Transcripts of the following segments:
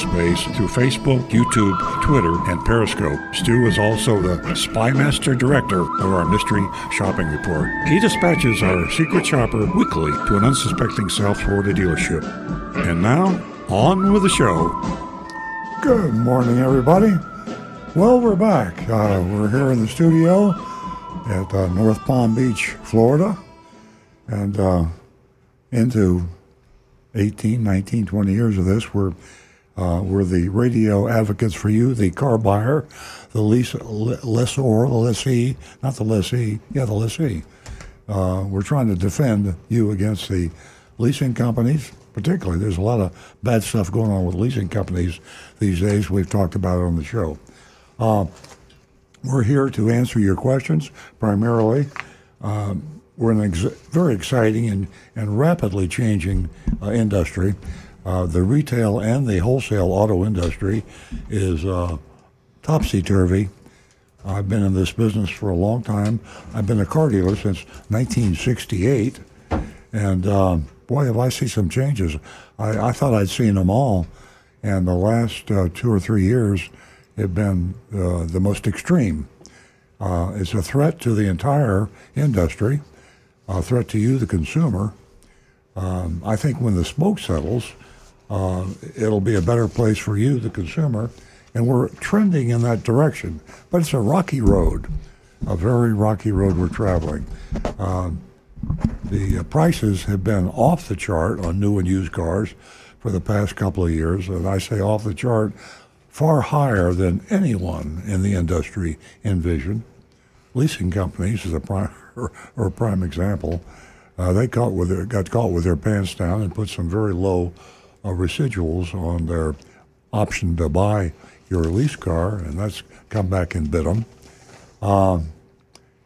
cyberspace through Facebook, YouTube, Twitter, and Periscope. Stu is also the Spymaster Director of our Mystery Shopping Report. He dispatches our secret shopper weekly to an unsuspecting South Florida dealership. And now, on with the show. Good morning, everybody. Well, we're back. Uh, we're here in the studio at uh, North Palm Beach, Florida, and uh, into 18, 19, 20 years of this, we're uh, we're the radio advocates for you, the car buyer, the lease, lessor, the lessee, not the lessee, yeah, the lessee. Uh, we're trying to defend you against the leasing companies, particularly. There's a lot of bad stuff going on with leasing companies these days. We've talked about it on the show. Uh, we're here to answer your questions primarily. Um, we're in a ex- very exciting and, and rapidly changing uh, industry. Uh, the retail and the wholesale auto industry is uh, topsy turvy. I've been in this business for a long time. I've been a car dealer since 1968, and uh, boy, have I seen some changes. I, I, thought I'd seen them all, and the last uh, two or three years have been uh, the most extreme. It's a threat to the entire industry, a threat to you, the consumer. Um, I think when the smoke settles, uh, it'll be a better place for you, the consumer. And we're trending in that direction. But it's a rocky road, a very rocky road we're traveling. Uh, the prices have been off the chart on new and used cars for the past couple of years. And I say off the chart, far higher than anyone in the industry envisioned. Leasing companies is a prime, or, or a prime example. Uh, they caught with their, got caught with their pants down and put some very low residuals on their option to buy your lease car, and that's come back and bit them. Um,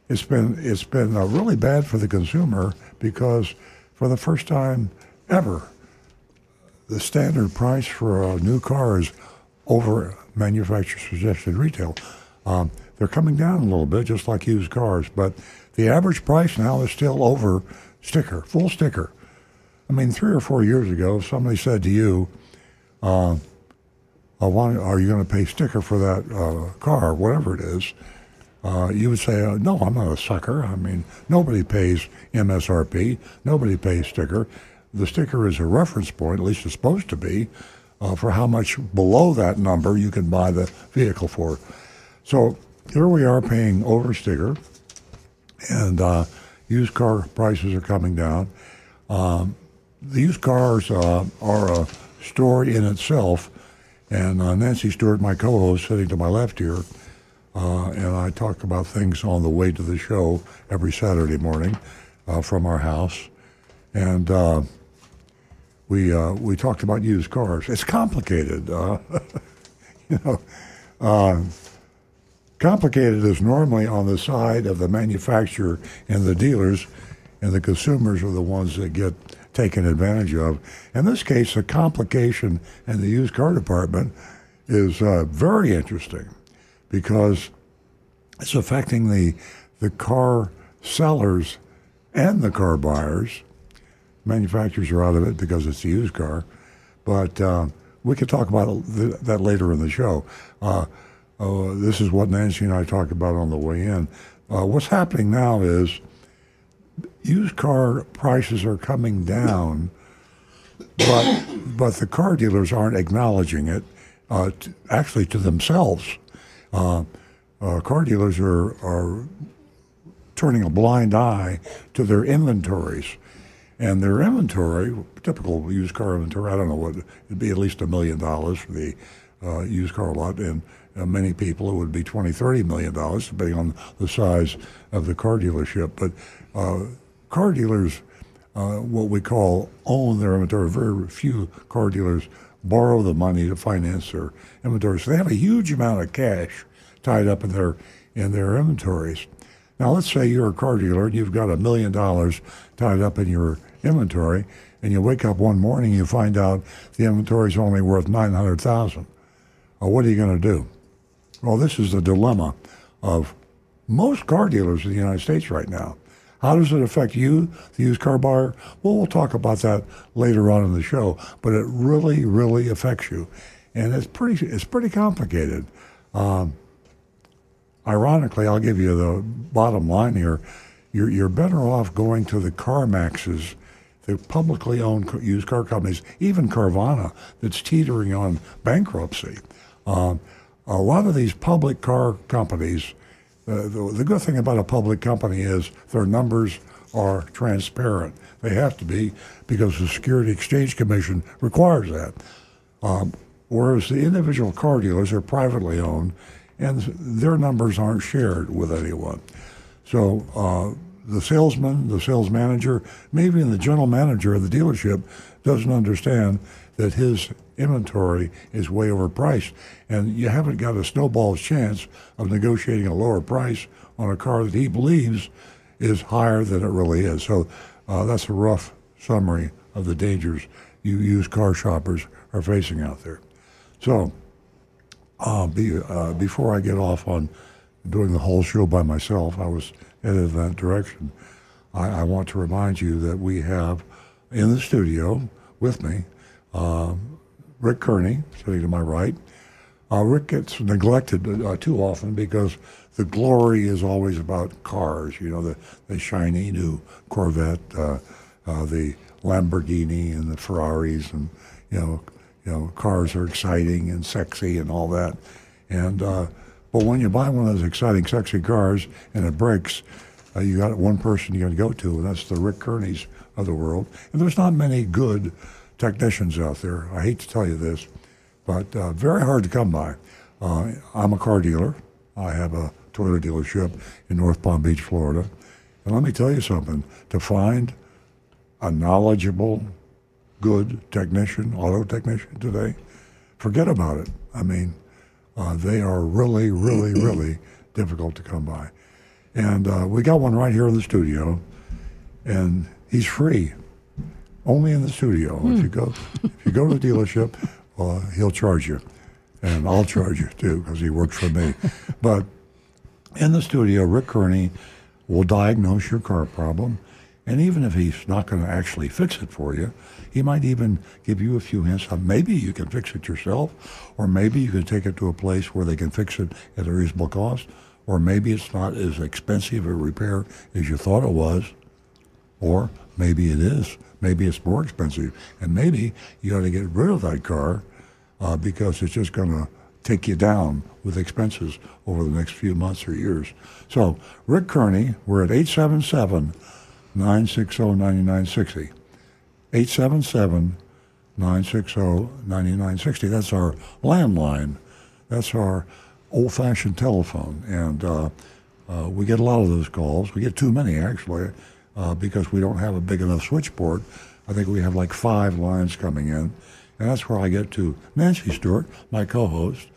it's been it's been uh, really bad for the consumer because for the first time ever, the standard price for a new car is over manufacturer suggested retail. Um, they're coming down a little bit, just like used cars, but the average price now is still over sticker, full sticker. I mean, three or four years ago, somebody said to you, uh, want, "Are you going to pay sticker for that uh, car, whatever it is?" Uh, you would say, uh, "No, I'm not a sucker. I mean, nobody pays MSRP. Nobody pays sticker. The sticker is a reference point, at least it's supposed to be, uh, for how much below that number you can buy the vehicle for." So here we are paying over sticker, and uh, used car prices are coming down. Um, the used cars uh, are a story in itself. And uh, Nancy Stewart, my co-host, sitting to my left here, uh, and I talk about things on the way to the show every Saturday morning uh, from our house. And uh, we we talked about used cars. It's complicated, you know. complicated is normally on the side of the manufacturer and the dealers, and the consumers are the ones that get taken advantage of. In this case, the complication in the used car department is uh, very interesting because it's affecting the the car sellers and the car buyers. Manufacturers are out of it because it's a used car, but uh, we could talk about that later in the show. Uh, uh, this is what Nancy and I talked about on the way in. Uh, what's happening now is used car prices are coming down, but but the car dealers aren't acknowledging it. Uh, to, actually, to themselves, uh, uh, car dealers are are turning a blind eye to their inventories, and their inventory, typical used car inventory, I don't know what it'd be at least a million dollars for the uh, used car lot, and many people it would be 20 30 million dollars depending on the size of the car dealership but uh, car dealers, uh, what we call own their inventory. Very few car dealers borrow the money to finance their inventory. So they have a huge amount of cash tied up in their in their inventories. Now, let's say you're a car dealer and you've got a million dollars tied up in your inventory, and you wake up one morning and you find out the inventory is only worth nine hundred thousand. Well, what are you going to do? Well, this is the dilemma of most car dealers in the United States right now. How does it affect you, the used car buyer? Well, we'll talk about that later on in the show, but it really, really affects you, and it's pretty, it's pretty complicated. Um, ironically, I'll give you the bottom line here. You're, you're better off going to the CarMaxes, the publicly owned used car companies, even Carvana, that's teetering on bankruptcy. Um, a lot of these public car companies uh, the, the good thing about a public company is their numbers are transparent. They have to be because the Security Exchange Commission requires that. Um, whereas the individual car dealers are privately owned and their numbers aren't shared with anyone. So uh, the salesman, the sales manager, maybe even the general manager of the dealership doesn't understand that his inventory is way overpriced, and you haven't got a snowball's chance of negotiating a lower price on a car that he believes is higher than it really is. So uh, that's a rough summary of the dangers you used car shoppers are facing out there. So uh, be, uh, before I get off on doing the whole show by myself, I was headed in that direction. I, I want to remind you that we have in the studio with me uh, Rick Kearney, sitting to my right. Uh, Rick gets neglected uh, too often because the glory is always about cars. You know, the, the shiny new Corvette, uh, uh, the Lamborghini, and the Ferraris, and you know, you know, cars are exciting and sexy and all that. And uh, but when you buy one of those exciting, sexy cars and it breaks, uh, you got one person you got to go to, and that's the Rick Kearneys of the world. And there's not many good technicians out there. I hate to tell you this, but uh, very hard to come by. Uh, I'm a car dealer. I have a Toyota dealership in North Palm Beach, Florida. And let me tell you something to find a knowledgeable, good technician, auto technician today, forget about it. I mean, uh, they are really, really, really difficult to come by. And uh, we got one right here in the studio, and he's free only in the studio. If you go, if you go to the dealership, uh, he'll charge you, and I'll charge you too because he works for me. But in the studio, Rick Kearney will diagnose your car problem, and even if he's not going to actually fix it for you, he might even give you a few hints of maybe you can fix it yourself, or maybe you can take it to a place where they can fix it at a reasonable cost, or maybe it's not as expensive a repair as you thought it was, or maybe it is maybe it's more expensive, and maybe you got to get rid of that car uh, because it's just going to take you down with expenses over the next few months or years. So, Rick Kearney, we're at 877 960 9960. 877 960 9960. That's our landline. That's our old fashioned telephone. And uh, uh, we get a lot of those calls. We get too many, actually uh, because we don't have a big enough switchboard. I think we have like five lines coming in. And that's where I get to Nancy Stewart, my co host.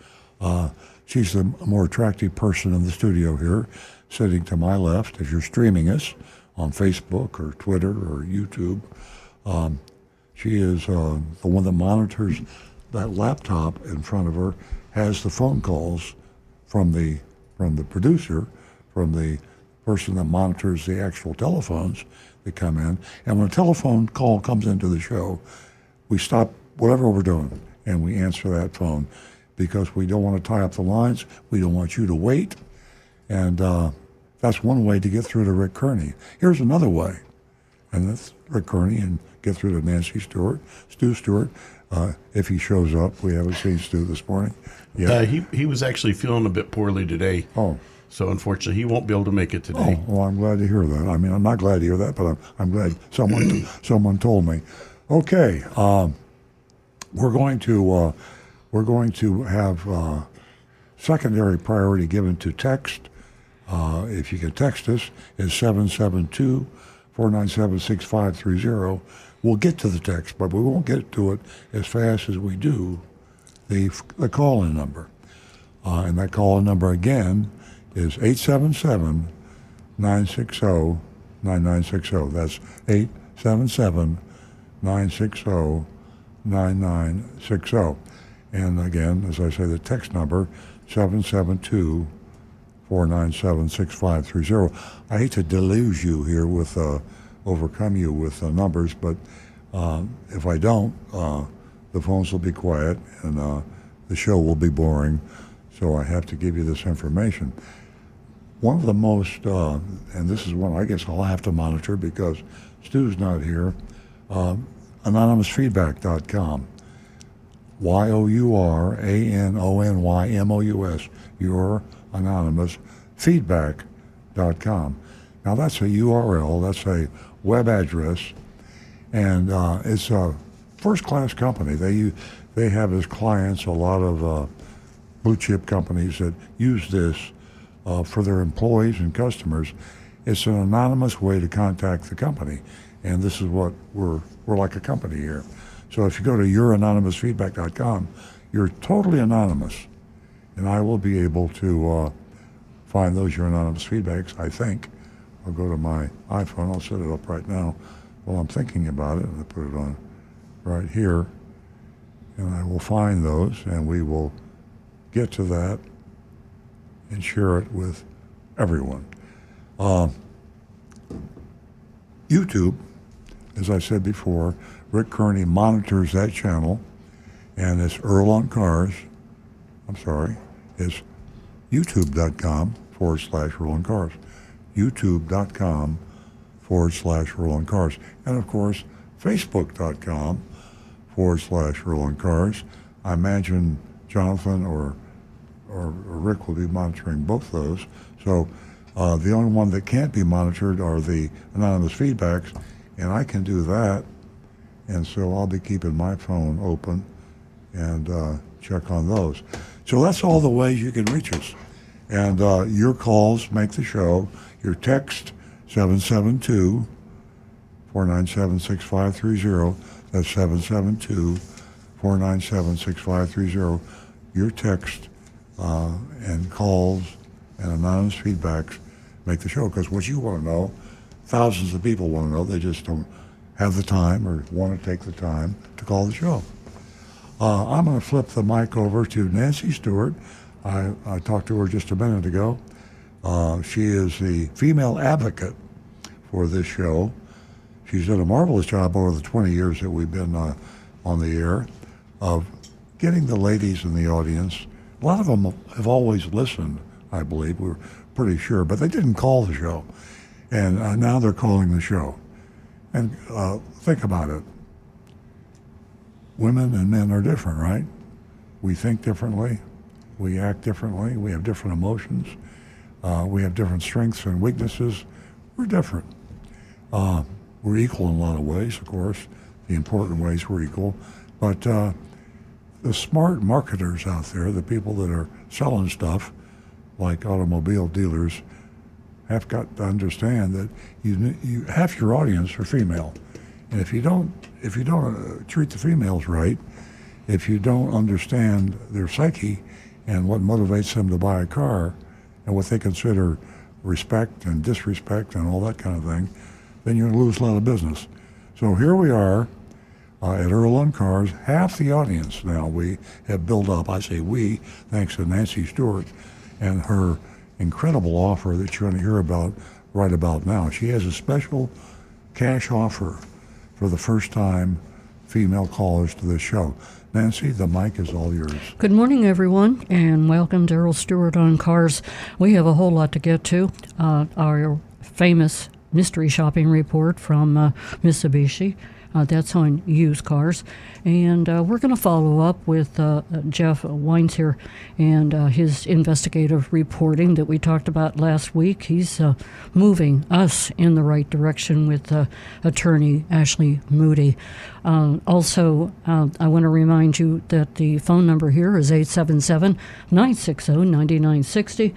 Uh, she's the more attractive person in the studio here, sitting to my left as you're streaming us on Facebook or Twitter or YouTube. Um, she is uh, the one that monitors that laptop in front of her, has the phone calls from the from the producer, from the person that monitors the actual telephones that come in. And when a telephone call comes into the show, we stop whatever we're doing and we answer that phone because we don't want to tie up the lines. We don't want you to wait. And uh, that's one way to get through to Rick Kearney. Here's another way. And that's Rick Kearney and get through to Nancy Stewart, Stu Stewart. Uh, if he shows up, we haven't seen Stu this morning. Yeah, uh, he he was actually feeling a bit poorly today. Oh, so unfortunately, he won't be able to make it today. Oh, well, I'm glad to hear that. I mean, I'm not glad to hear that, but I'm, I'm glad someone someone told me. Okay, um, we're going to uh, we're going to have uh, secondary priority given to text. Uh, if you can text us, it's 772 497 6530. we'll get to the text, but we won't get to it as fast as we do the, the call in number. Uh, and that call in number again is 877 960 9960. That's 877 960 9960. And again, as I say, the text number 772 497 6530. I hate to deluge you here with, uh, overcome you with uh, numbers, but uh, if I don't, uh, the phones will be quiet and uh, the show will be boring. So I have to give you this information. One of the most, uh, and this is one I guess I'll have to monitor because Stu's not here, anonymousfeedback.com. Y O U R A N O N Y M O U S, your anonymous feedback.com. Now that's a URL, that's a web address, and uh, it's a first class company. They, they have as clients a lot of uh, blue chip companies that use this uh, for their employees and customers. It's an anonymous way to contact the company, and this is what we're, we're like a company here. So if you go to youranonymousfeedback.com, you're totally anonymous, and I will be able to uh, find those your anonymous feedbacks. I think I'll go to my iPhone. I'll set it up right now while I'm thinking about it. I put it on right here, and I will find those, and we will get to that and share it with everyone. Uh, YouTube, as I said before, Rick Kearney monitors that channel, and it's Earl on Cars. I'm sorry, it's youtube.com forward slash Earl on Cars. youtube.com forward slash Earl on Cars. And of course, facebook.com forward slash Earl on Cars. I imagine Jonathan or, or, or Rick will be monitoring both those. So uh, the only one that can't be monitored are the anonymous feedbacks, and I can do that and so I'll be keeping my phone open and uh, check on those. So that's all the ways you can reach us. And uh, your calls make the show. Your text, 772 497 6530. That's 772 497 6530. Your text uh, and calls and anonymous feedbacks make the show because what you want to know, thousands of people want to know, they just don't have the time or want to take the time to call the show. Uh, I'm going to flip the mic over to Nancy Stewart. I, I talked to her just a minute ago. Uh, she is the female advocate for this show. She's done a marvelous job over the 20 years that we've been uh, on the air of getting the ladies in the audience. A lot of them have always listened, I believe. We're pretty sure, but they didn't call the show. And uh, now they're calling the show. And uh, think about it. Women and men are different, right? We think differently. We act differently. We have different emotions. Uh, we have different strengths and weaknesses. We're different. Uh, we're equal in a lot of ways, of course. The important ways we're equal. But uh, the smart marketers out there, the people that are selling stuff, like automobile dealers, have got to understand that you, you half your audience are female, and if you don't if you don't uh, treat the females right, if you don't understand their psyche and what motivates them to buy a car, and what they consider respect and disrespect and all that kind of thing, then you're going to lose a lot of business. So here we are uh, at Earl on Cars. Half the audience now we have built up. I say we, thanks to Nancy Stewart and her incredible offer that you're going to hear about right about now. She has a special cash offer for the first time female callers to this show. Nancy, the mic is all yours. Good morning, everyone, and welcome to Earl Stewart on Cars. We have a whole lot to get to. Uh, our famous mystery shopping report from uh, Mitsubishi. Uh, that's on used cars. And uh, we're going to follow up with uh, Jeff Wines here and uh, his investigative reporting that we talked about last week. He's uh, moving us in the right direction with uh, attorney Ashley Moody. also, I want to remind you that the phone number here is 877 960 9960.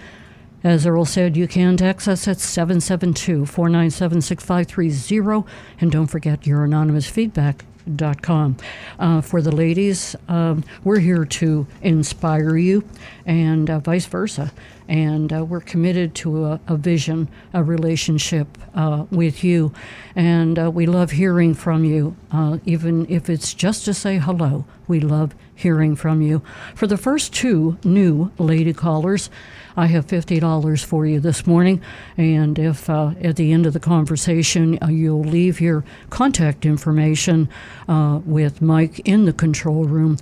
As Earl said, you can text us at 772 497 6530. And don't forget your anonymous feedback dot com. Uh, for the ladies, um, we're here to inspire you and uh, vice versa. And uh, we're committed to a, a vision, a relationship uh, with you. And uh, we love hearing from you, uh, even if it's just to say hello. We love hearing from you. For the first two new lady callers, I have $50 for you this morning. And if uh, at the end of the conversation uh, you'll leave your contact information uh, with Mike in the control room,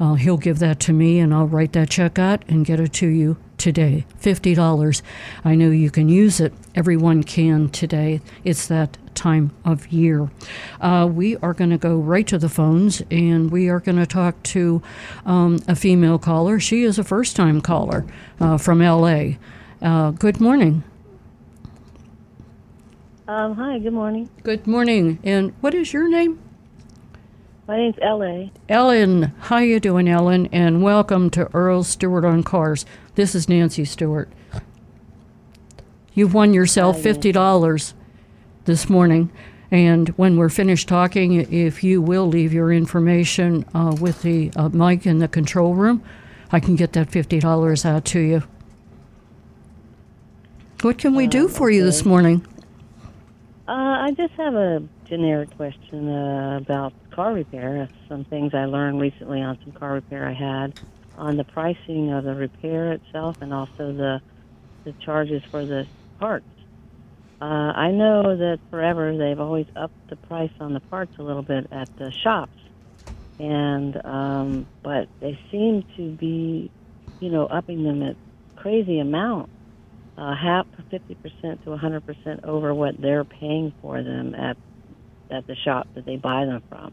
uh, he'll give that to me and I'll write that check out and get it to you today. $50. I know you can use it. Everyone can today. It's that time of year. Uh, we are going to go right to the phones and we are going to talk to um, a female caller. She is a first time caller uh, from LA. Uh, good morning. Um, hi, good morning. Good morning. And what is your name? My name's L.A. Ellen. How you doing, Ellen? And welcome to Earl Stewart on Cars. This is Nancy Stewart. You've won yourself fifty dollars this morning, and when we're finished talking, if you will leave your information uh, with the uh, mic in the control room, I can get that fifty dollars out to you. What can we do for you this morning? Uh, I just have a generic question uh, about car repair. Some things I learned recently on some car repair I had on the pricing of the repair itself and also the the charges for the parts. Uh, I know that forever they've always upped the price on the parts a little bit at the shops, and um, but they seem to be, you know, upping them at crazy amount, uh, half fifty percent to hundred percent over what they're paying for them at at the shop that they buy them from,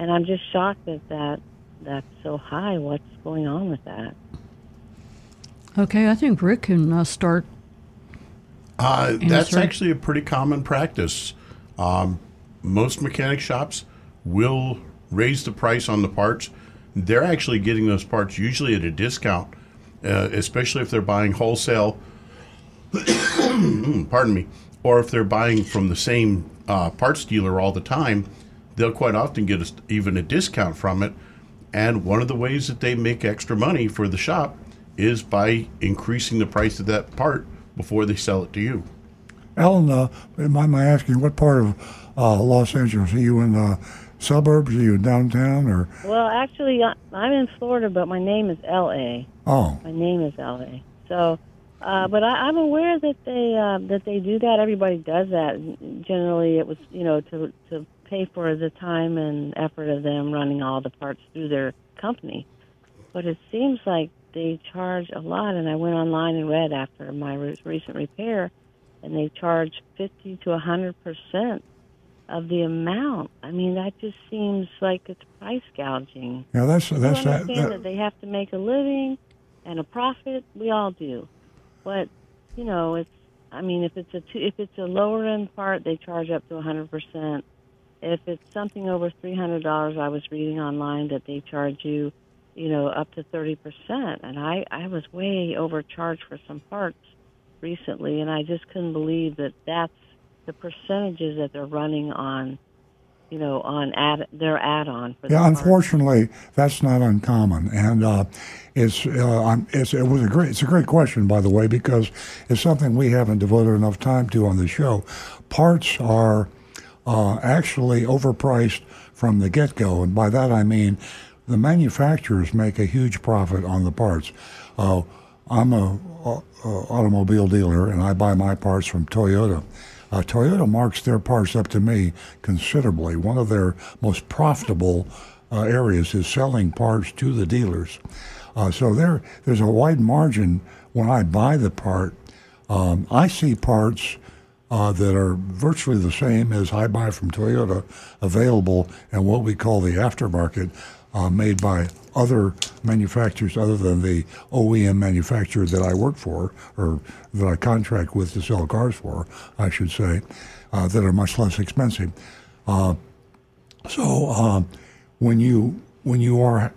and I'm just shocked that that that's so high. What's going on with that? Okay, I think Rick can uh, start. Uh, that's actually a pretty common practice. Um, most mechanic shops will raise the price on the parts. They're actually getting those parts usually at a discount, uh, especially if they're buying wholesale. pardon me. Or if they're buying from the same uh, parts dealer all the time, they'll quite often get a, even a discount from it. And one of the ways that they make extra money for the shop is by increasing the price of that part before they sell it to you. Ellen, uh, mind my asking, what part of uh, Los Angeles? Are you in the suburbs? Are you downtown? Or Well, actually, I- I'm in Florida, but my name is L.A. oh, My name is L.A. So, uh, but I, I'm aware that they uh, that they do that. Everybody does that. Generally, it was you know to to pay for the time and effort of them running all the parts through their company. But it seems like they charge a lot. And I went online and read after my re- recent repair, and they charge fifty to a hundred percent of the amount. I mean, that just seems like it's price gouging. yeah, that's that's that. understand that, that they have to make a living and a profit. We all do, but you know, it's. I mean, if it's a two, if it's a lower end part, they charge up to a hundred percent. If it's something over three hundred dollars, I was reading online that they charge you, you know, up to thirty percent. And I I was way overcharged for some parts recently, and I just couldn't believe that that's the percentages that they're running on, you know, on add their add-on for Yeah, parts. unfortunately, that's not uncommon, and uh, it's, uh, it's it was a great it's a great question by the way because it's something we haven't devoted enough time to on the show. Parts are uh, actually overpriced from the get go, and by that I mean the manufacturers make a huge profit on the parts. Uh, I'm a, a, a automobile dealer, and I buy my parts from Toyota. Uh, Toyota marks their parts up to me considerably. One of their most profitable uh, areas is selling parts to the dealers. Uh, so there, there's a wide margin when I buy the part. Um, I see parts uh, that are virtually the same as I buy from Toyota available in what we call the aftermarket, uh, made by other manufacturers other than the OEM manufacturer that I work for or that I contract with to sell cars for, I should say, uh, that are much less expensive. Uh, so um, when you when you are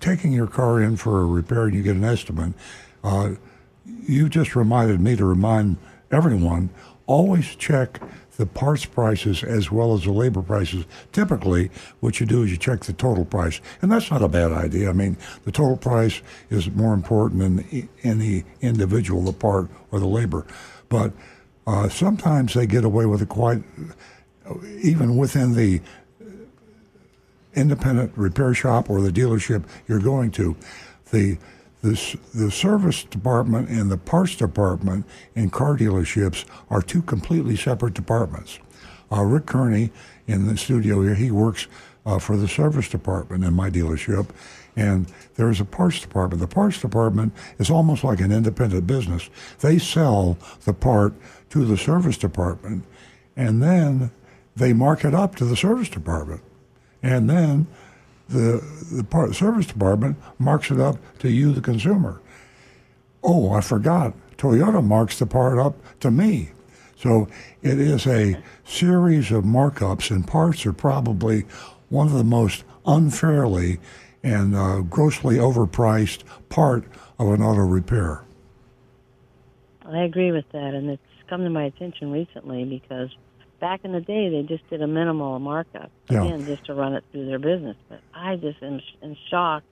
taking your car in for a repair and you get an estimate, uh, you just reminded me to remind everyone always check the parts prices as well as the labor prices. Typically, what you do is you check the total price, and that's not a bad idea. I mean, the total price is more important than any individual, the part or the labor. But uh, sometimes they get away with it quite, even within the independent repair shop or the dealership you're going to. The the, service department and the parts department in car dealerships are two completely separate departments. Uh, Rick Kearney in the studio here, he works uh, for the service department in my dealership, and there's a parts department. The parts department is almost like an independent business. They sell the part to the service department, and then they mark it up to the service department. And then the, the part, service department marks it up to you, the consumer. Oh, I forgot. Toyota marks the part up to me. So it is a series of markups, and parts are probably one of the most unfairly and uh, grossly overpriced part of an auto repair. I agree with that, and it's come to my attention recently because back in the day they just did a minimal markup Yeah. just to run it through their business. But I just am in shock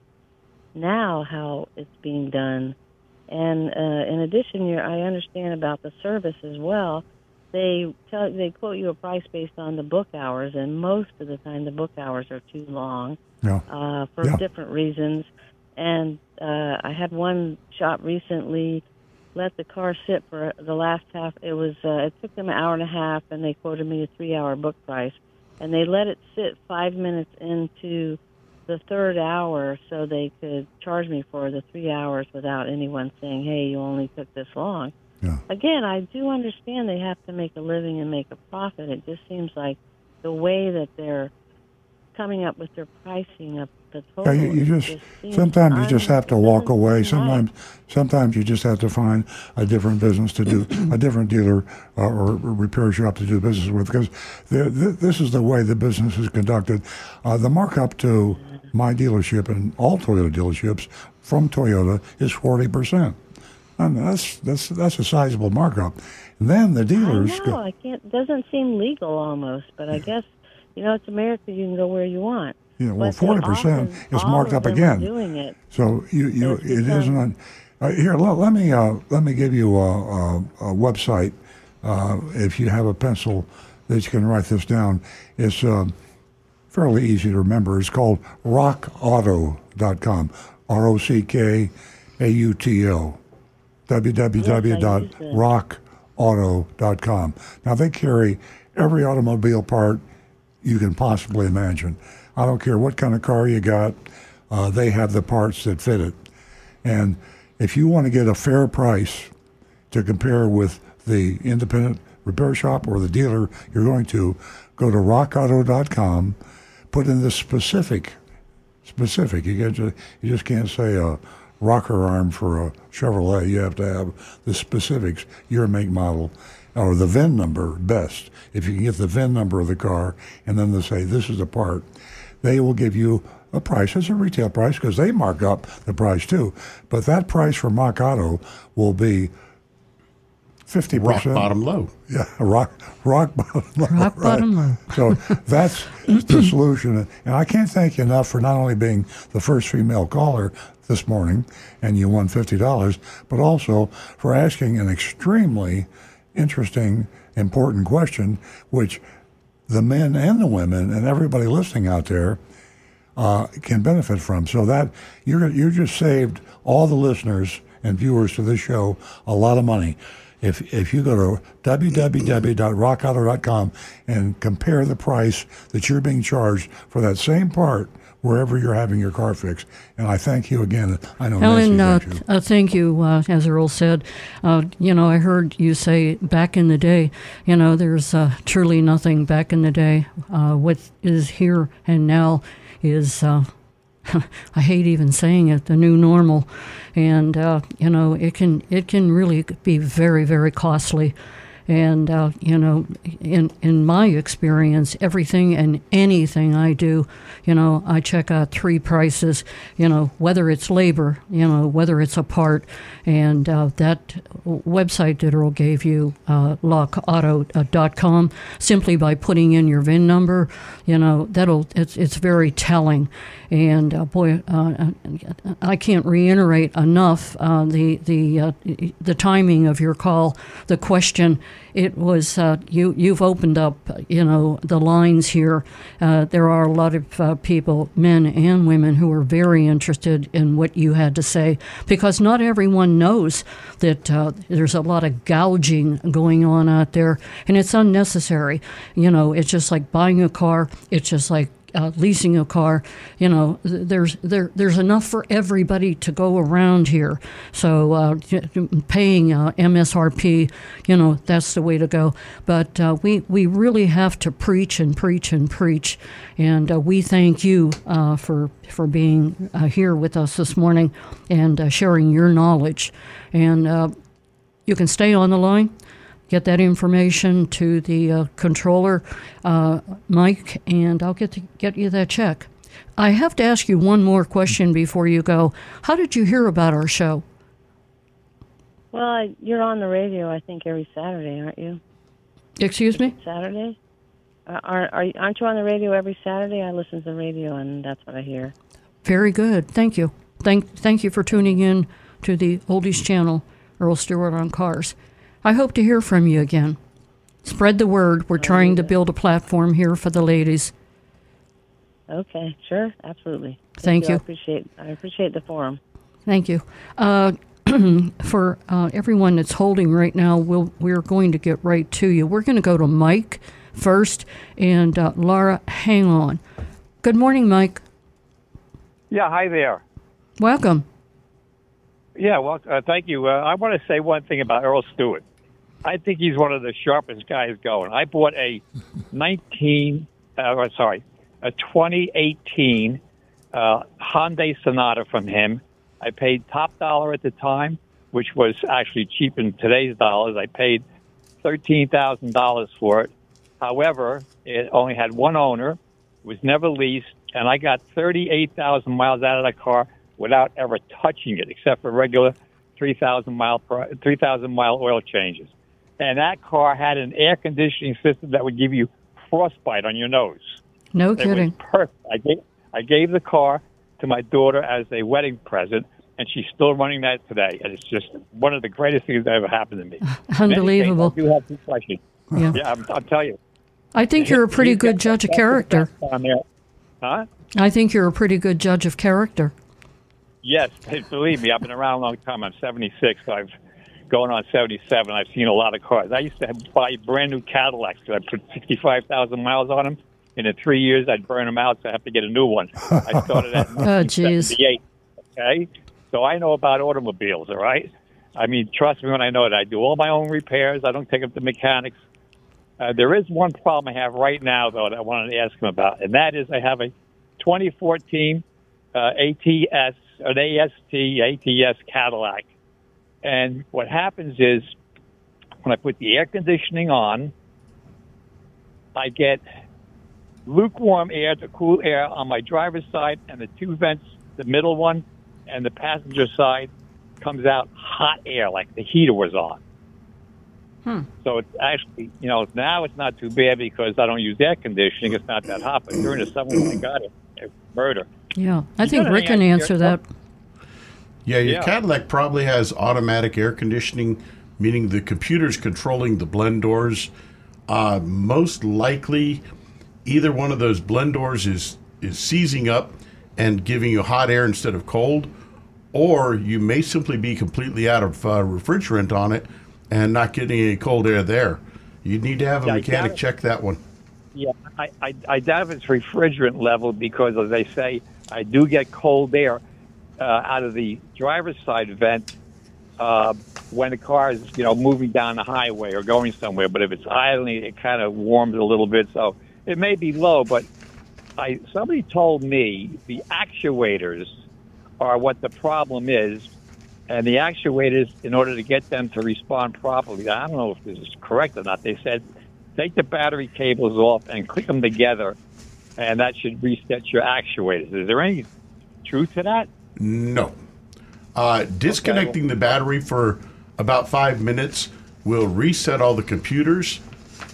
now how it's being done. And uh, in addition, you're, I understand about the service as well. They tell they quote you a price based on the book hours, and most of the time the book hours are too long Yeah. uh, for Yeah. different reasons. And uh, I had one shop recently let the car sit for the last half. It was uh, it took them an hour and a half, and they quoted me a three-hour book price. And they let it sit five minutes into the third hour, so they could charge me for the three hours without anyone saying, "Hey, you only took this long." Yeah. Again, I do understand they have to make a living and make a profit. It just seems like the way that they're coming up with their pricing of the Yeah, you, you it just sometimes you just have to walk away. Sometimes sometimes you just have to find a different business to do, a different dealer uh, or repair shop to do business with, because th- th- this is the way the business is conducted. Uh, the markup to my dealership and all Toyota dealerships from Toyota is forty percent. And that's that's that's a sizable markup. And then the dealers I go- I can't. Doesn't seem legal almost, but I guess you know it's America. You can go where you want. Yeah, well, 40% is marked up again. So you, you it isn't. On, uh, here, let, let me uh, let me give you a, a, a website. Uh, if you have a pencil, that you can write this down. It's uh, fairly easy to remember. It's called RockAuto.com. R O C K A U T O. www.rockauto.com. Now they carry every automobile part you can possibly imagine. I don't care what kind of car you got, uh, they have the parts that fit it. And if you want to get a fair price to compare with the independent repair shop or the dealer you're going to, go to rockauto.com, put in the specific, specific. You, get you just can't say a rocker arm for a Chevrolet. You have to have the specifics, your make model, or the VIN number best. If you can get the VIN number of the car, and then they say this is the part, they will give you a price. It's a retail price because they mark up the price too. But that price for Rock Auto will be fifty Rock percent. bottom low. Yeah, rock, rock bottom. low, Rock right. bottom low. So that's the solution. And I can't thank you enough for not only being the first female caller this morning, and you won fifty dollars, but also for asking an extremely interesting, important question, which the men and the women and everybody listening out there uh, can benefit from. So that you're you just saved all the listeners and viewers to this show a lot of money. If if you go to www.rockauto.com and compare the price that you're being charged for that same part wherever you're having your car fixed, and I thank you again. I know uh, Nancy thanks you. uh, thank you. Uh, as Earl said, uh, you know, I heard you say back in the day, you know, there's uh, truly nothing back in the day. Uh, what is here and now is, uh, I hate even saying it, the new normal, and uh, you know, it can it can really be very very costly. And uh, you know, in in my experience, everything and anything I do, you know, I check out three prices. You know, whether it's labor, you know, whether it's a part, and uh, that website that Earl gave you, uh, rockauto.com, simply by putting in your VIN number, you know, that'll it's it's very telling. And uh, boy, uh, I can't reiterate enough uh, the the uh, the timing of your call, the question it was uh, you. You've opened up, you know, the lines here. Uh, there are a lot of uh, people, men and women, who are very interested in what you had to say because not everyone knows that uh, there's a lot of gouging going on out there, and it's unnecessary. You know, it's just like buying a car. It's just like uh, leasing a car. You know, there's there there's enough for everybody to go around here. So uh, paying uh, MSRP, you know, that's the way to go. But uh, we we really have to preach and preach and preach. And uh, we thank you uh, for for being here with us this morning and sharing your knowledge. And you can stay on the line get that information to the uh, controller, uh, Mike, and I'll get to get you that check. I have to ask you one more question before you go. How did you hear about our show? Well, I, you're on the radio, I think, every Saturday, aren't you? Excuse me? Saturday? Uh, are, are, aren't you on the radio every Saturday? I listen to the radio, and that's what I hear. Very good. Thank you. Thank, thank you for tuning in to the Oldies channel, Earl Stewart on Cars. I hope to hear from you again. Spread the word. We're trying to build a platform here for the ladies. Okay, sure, absolutely. Thank, Thank you. you. I appreciate I appreciate the forum. Thank you. Uh, for uh, everyone that's holding right now, we'll, we're going to get right to you. We're going to go to Mike first, and uh, Laura, hang on. Good morning, Mike. Yeah, hi there. Welcome. Yeah, well, uh, thank you. Uh, I want to say one thing about Earl Stewart. I think he's one of the sharpest guys going. I bought a 19, uh, sorry, a 2018 uh, Hyundai Sonata from him. I paid top dollar at the time, which was actually cheap in today's dollars. I paid $13,000 for it. However, it only had one owner, was never leased, and I got 38,000 miles out of the car without ever touching it, except for regular 3,000 mile 3,000 mile oil changes and that car had an air conditioning system that would give you frostbite on your nose. No it kidding. Perfect. I gave I gave the car to my daughter as a wedding present, and she's still running that today. And it's just one of the greatest things that ever happened to me. Unbelievable. You have two questions. Yeah, yeah I'm, I'll tell you. I think you're a pretty good judge of character. Huh? I think you're a pretty good judge of character. Yes, believe me, I've been around a long time. I'm 76. So I've going on 77. I've seen a lot of cars. I used to buy brand new Cadillacs. I put 65,000 miles on them. And in three years, I'd burn them out, so I have to get a new one. I started at 1978. okay? So I know about automobiles, all right? I mean, trust me when I know that. I do all my own repairs. I don't take up the mechanics. Uh, there is one problem I have right now, though, that I wanted to ask him about, and that is I have a 2014 uh, ATS, an AST ATS Cadillac and what happens is when I put the air conditioning on, I get lukewarm air to cool air on my driver's side, and the two vents, the middle one and the passenger side, comes out hot air like the heater was on. Hmm. So it's actually, you know, now it's not too bad because I don't use air conditioning. It's not that hot. But during the summer when I got it, it murder. Yeah, I you think Rick can answer that. Yeah, your yeah. Cadillac probably has automatic air conditioning, meaning the computer's controlling the blend doors. Uh, most likely, either one of those blend doors is is seizing up and giving you hot air instead of cold, or you may simply be completely out of uh, refrigerant on it and not getting any cold air there. You'd need to have a yeah, mechanic check that one. Yeah, I, I, I doubt if it's refrigerant level because, as I say, I do get cold air uh, out of the driver's side vent uh, when the car is, you know, moving down the highway or going somewhere. But if it's idling, it kind of warms a little bit. So it may be low, but I somebody told me the actuators are what the problem is, and the actuators, in order to get them to respond properly, I don't know if this is correct or not. They said take the battery cables off and click them together, and that should reset your actuators. Is there any truth to that? No. Uh, disconnecting the battery for about five minutes will reset all the computers,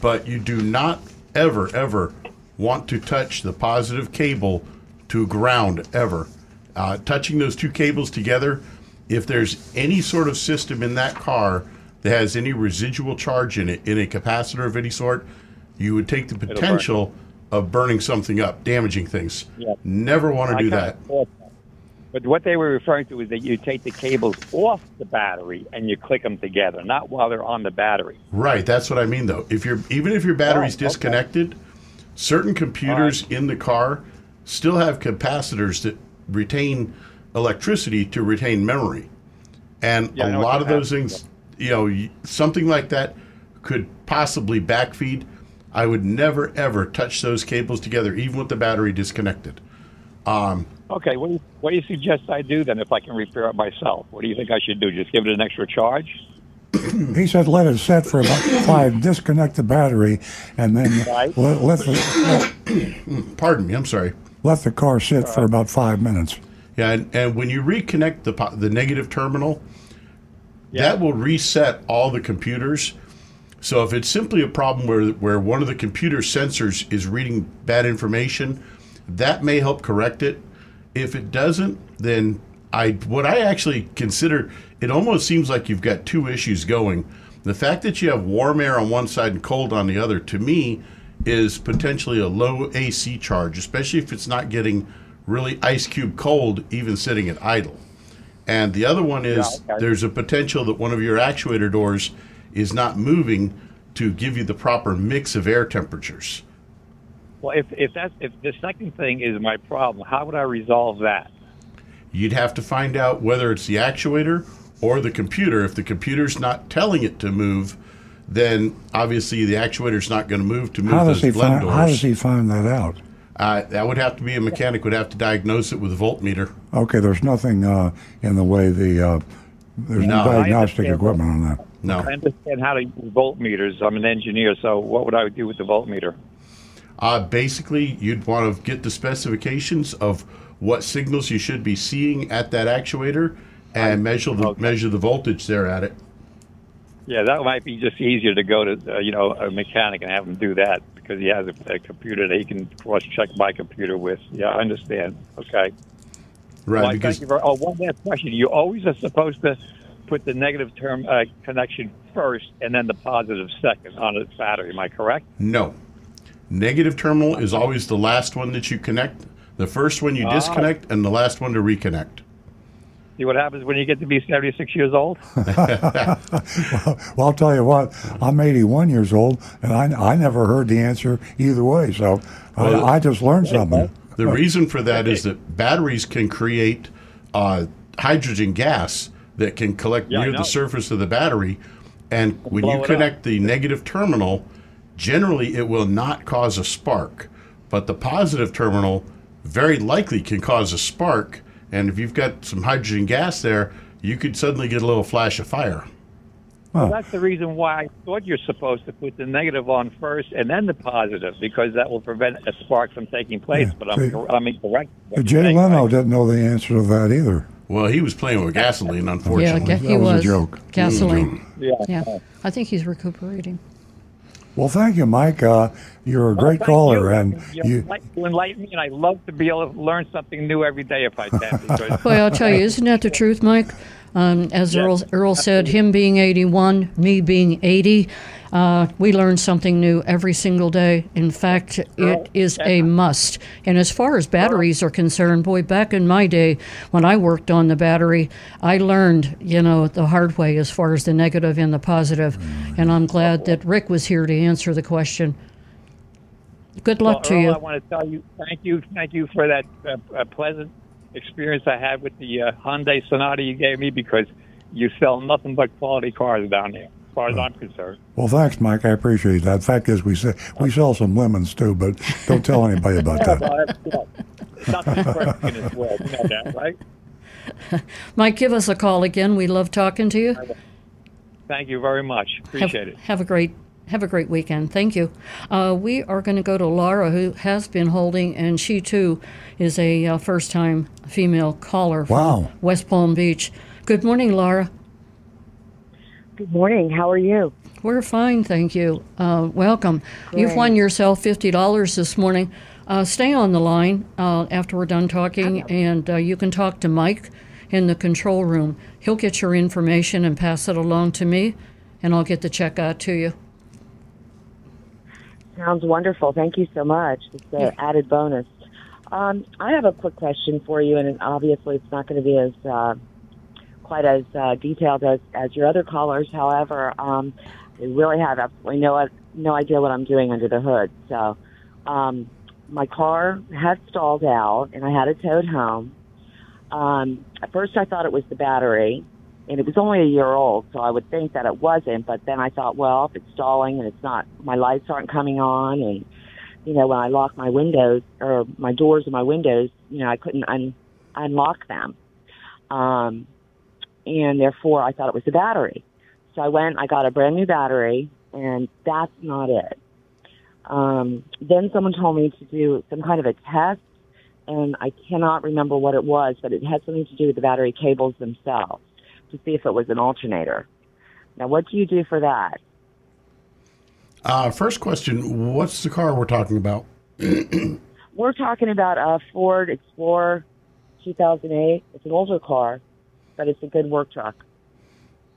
but you do not ever, ever want to touch the positive cable to ground ever. Uh, touching those two cables together, if there's any sort of system in that car that has any residual charge in it, in a capacitor of any sort, you would take the potential of burning something up, damaging things. Yeah. Never want to do that. But what they were referring to is that you take the cables off the battery and you click them together, not while they're on the battery. Right, that's what I mean though. If you're even if your battery's Oh, okay. disconnected, certain computers in the car still have capacitors that retain electricity to retain memory. And Yeah, a lot of those things, you know, something like that could possibly backfeed. I would never ever touch those cables together even with the battery disconnected. Um, Okay, what do, you, what do you suggest I do then if I can repair it myself? What do you think I should do? Just give it an extra charge? He said let it set for about five, disconnect the battery, and then Right. let, let, the, Pardon me, I'm sorry. let the car sit for about five minutes. Yeah, and, and when you reconnect the the negative terminal, Yeah. that will reset all the computers. So if it's simply a problem where where one of the computer sensors is reading bad information, that may help correct it. If it doesn't, then I what I actually consider it almost seems like you've got two issues going. The fact that you have warm air on one side and cold on the other, to me, is potentially a low AC charge, especially if it's not getting really ice cube cold, even sitting at idle. And the other one is Yeah, okay. there's a potential that one of your actuator doors is not moving to give you the proper mix of air temperatures. Well, if, if that's if the second thing is my problem, how would I resolve that? You'd have to find out whether it's the actuator or the computer. If the computer's not telling it to move, then obviously the actuator's not going to move to move How those does he blend find? How does he find that out? Uh, that would have to be a mechanic would have to diagnose it with a voltmeter. Okay, there's nothing uh, in the way the uh, there's No. no diagnostic equipment on that. No. I understand how to use voltmeters. I'm an engineer, so what would I do with the voltmeter? Uh, basically, you'd want to get the specifications of what signals you should be seeing at that actuator and measure the Okay. measure the voltage there at it. Yeah, that might be just easier to go to uh, you know a mechanic and have him do that because he has a, a computer that he can cross check my computer with. Yeah, I understand. Okay. Right, Well, because thank you very, oh, one last question. You always are supposed to put the negative term uh, connection first and then the positive second on a battery. Am I correct? no. Negative terminal is always the last one that you connect. The first one you Ah. disconnect and the last one to reconnect. See what happens when you get to be 76 years old? Well, I'll tell you what, I'm 81 years old, and I, I never heard the answer either way. So Well, I, I just learned something. The reason for that is that batteries can create uh, hydrogen gas that can collect Yeah, near the surface of the battery. And when blow you it up. connect the negative terminal, generally it will not cause a spark. But the positive terminal very likely can cause a spark. And if you've got some hydrogen gas there, you could suddenly get a little flash of fire. Well, that's the reason why I thought you're supposed to put the negative on first and then the positive because that will prevent a spark from taking place. Yeah, But I'm, see, I'm incorrect. what Jay saying, Leno right? didn't know the answer to that either. Well, he was playing with gasoline, unfortunately. Yeah, he That was a was. joke. Gasoline. Yeah. Yeah. I think he's recuperating. Well, thank you, Mike. Uh, you're a Well, great caller, you. and you, you, enlighten- you enlighten me, and I love to be able to learn something new every day if I can. Because Well, I'll tell you, isn't that the truth, Mike? Um, as Yes, Earl, Earl said, him being 81, me being 80, uh, we learn something new every single day. In fact, it is a must. And as far as batteries are concerned, boy, back in my day when I worked on the battery, I learned, you know, the hard way as far as the negative and the positive. And I'm glad that Rick was here to answer the question. Good luck well, to Earl, you. I want to tell you, thank you, thank you for that uh, uh, pleasant experience I had with the uh, Hyundai Sonata you gave me because you sell nothing but quality cars down there, as far as I'm concerned. well, thanks, Mike. I appreciate that. Fact is, we say, we sell some lemons too, but don't tell anybody about that. well, that's, you know, nothing's perfect in this world. You know that, right? Mike, give us a call again. We love talking to you. Thank you very much. Appreciate have, it. Have a great have a great weekend. Thank you. Uh, we are going to go to Laura, who has been holding, and she too is a uh, first time female caller from Wow. West Palm Beach. Good morning, Laura. Good morning. How are you? We're fine, thank you. Uh, welcome. You've won yourself $50 this morning. Uh, stay on the line uh, after we're done talking, and uh, you can talk to Mike in the control room. He'll get your information and pass it along to me, and I'll get the check out to you. Sounds wonderful. Thank you so much. It's an added bonus. Um, I have a quick question for you, and obviously it's not going to be as uh, quite as uh, detailed as, as your other callers. However, um, I really have absolutely no no idea what I'm doing under the hood. So, um, my car had stalled out, and I had it towed home. Um, at first, I thought it was the battery, and it was only a year old, so I would think that it wasn't. But then I thought, well, if it's stalling and it's not, my lights aren't coming on, and you know, when I lock my windows or my doors and my windows, you know, I couldn't un- unlock them, um, and therefore I thought it was the battery. So I went, I got a brand new battery, and that's not it. Um, then someone told me to do some kind of a test, and I cannot remember what it was, but it had something to do with the battery cables themselves to see if it was an alternator. Now, what do you do for that? Uh, first question What's the car we're talking about? We're talking about a Ford Explorer 2008. It's an older car, but it's a good work truck.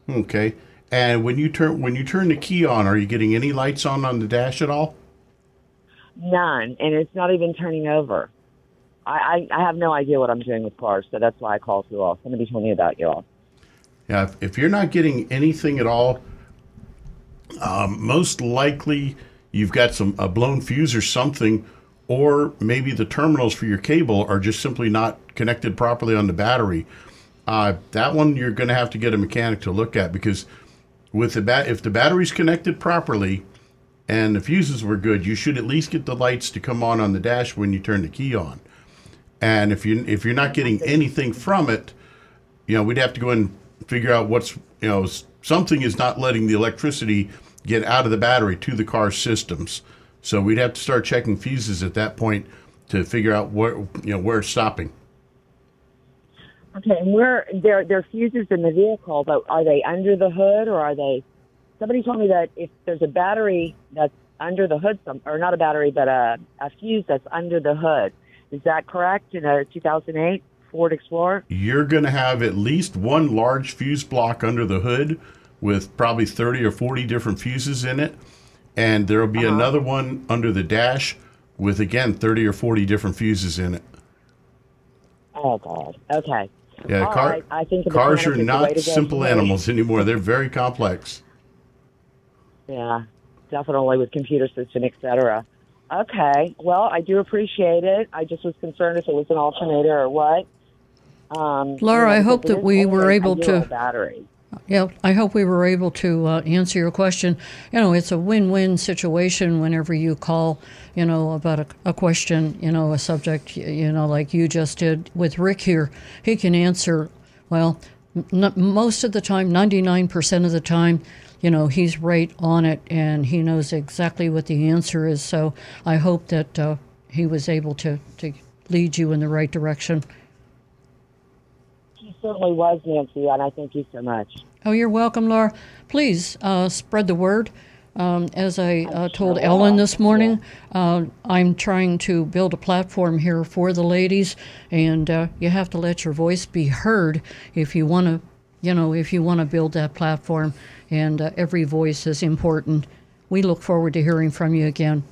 Okay. And when you turn when you turn the key on, are you getting any lights on on the dash at all? None, and it's not even turning over. I, I, I have no idea what I'm doing with cars, so that's why I called you all. Somebody told me about you all. Yeah, if, if you're not getting anything at all, um, most likely you've got some a blown fuse or something, or maybe the terminals for your cable are just simply not connected properly on the battery. Uh, that one you're going to have to get a mechanic to look at because with the bat, if the battery's connected properly and the fuses were good, you should at least get the lights to come on on the dash when you turn the key on. And if you if you're not getting anything from it, you know, we'd have to go and figure out what's, you know, something is not letting the electricity get out of the battery to the car systems. So we'd have to start checking fuses at that point to figure out where, you know, where it's stopping. Okay, and where there there are fuses in the vehicle, but are they under the hood or are they? Somebody told me that if there's a battery that's under the hood, some or not a battery, but a a fuse that's under the hood. Is that correct in a 2008 Ford Explorer? You're going to have at least one large fuse block under the hood with probably 30 or 40 different fuses in it. And there'll be uh-huh. another one under the dash with, again, 30 or 40 different fuses in it. Oh God. Okay. Yeah, All car, right, I think cars are mechanic is the way not simple for animals anymore. They're very complex. Yeah, definitely with computer system, et cetera. Okay. Well, I do appreciate it. I just was concerned if it was an alternator or what. Um, Laura, I hope that we were able to- Battery. Yeah, I hope we were able to uh, answer your question. You know, it's a win-win situation whenever you call, you know, about a, a question, you know, a subject, you know, like you just did with Rick here. He can answer, well, n- most of the time, 99% of the time, you know, he's right on it and he knows exactly what the answer is. So I hope that uh, he was able to, to lead you in the right direction. He certainly was, Nancy, and I thank you so much. Oh, you're welcome, Laura. Please uh, spread the word. Um, as I uh, told Ellen this morning, uh, I'm trying to build a platform here for the ladies, and uh, you have to let your voice be heard if you want to, you know, if you want to build that platform. And uh, every voice is important. We look forward to hearing from you again.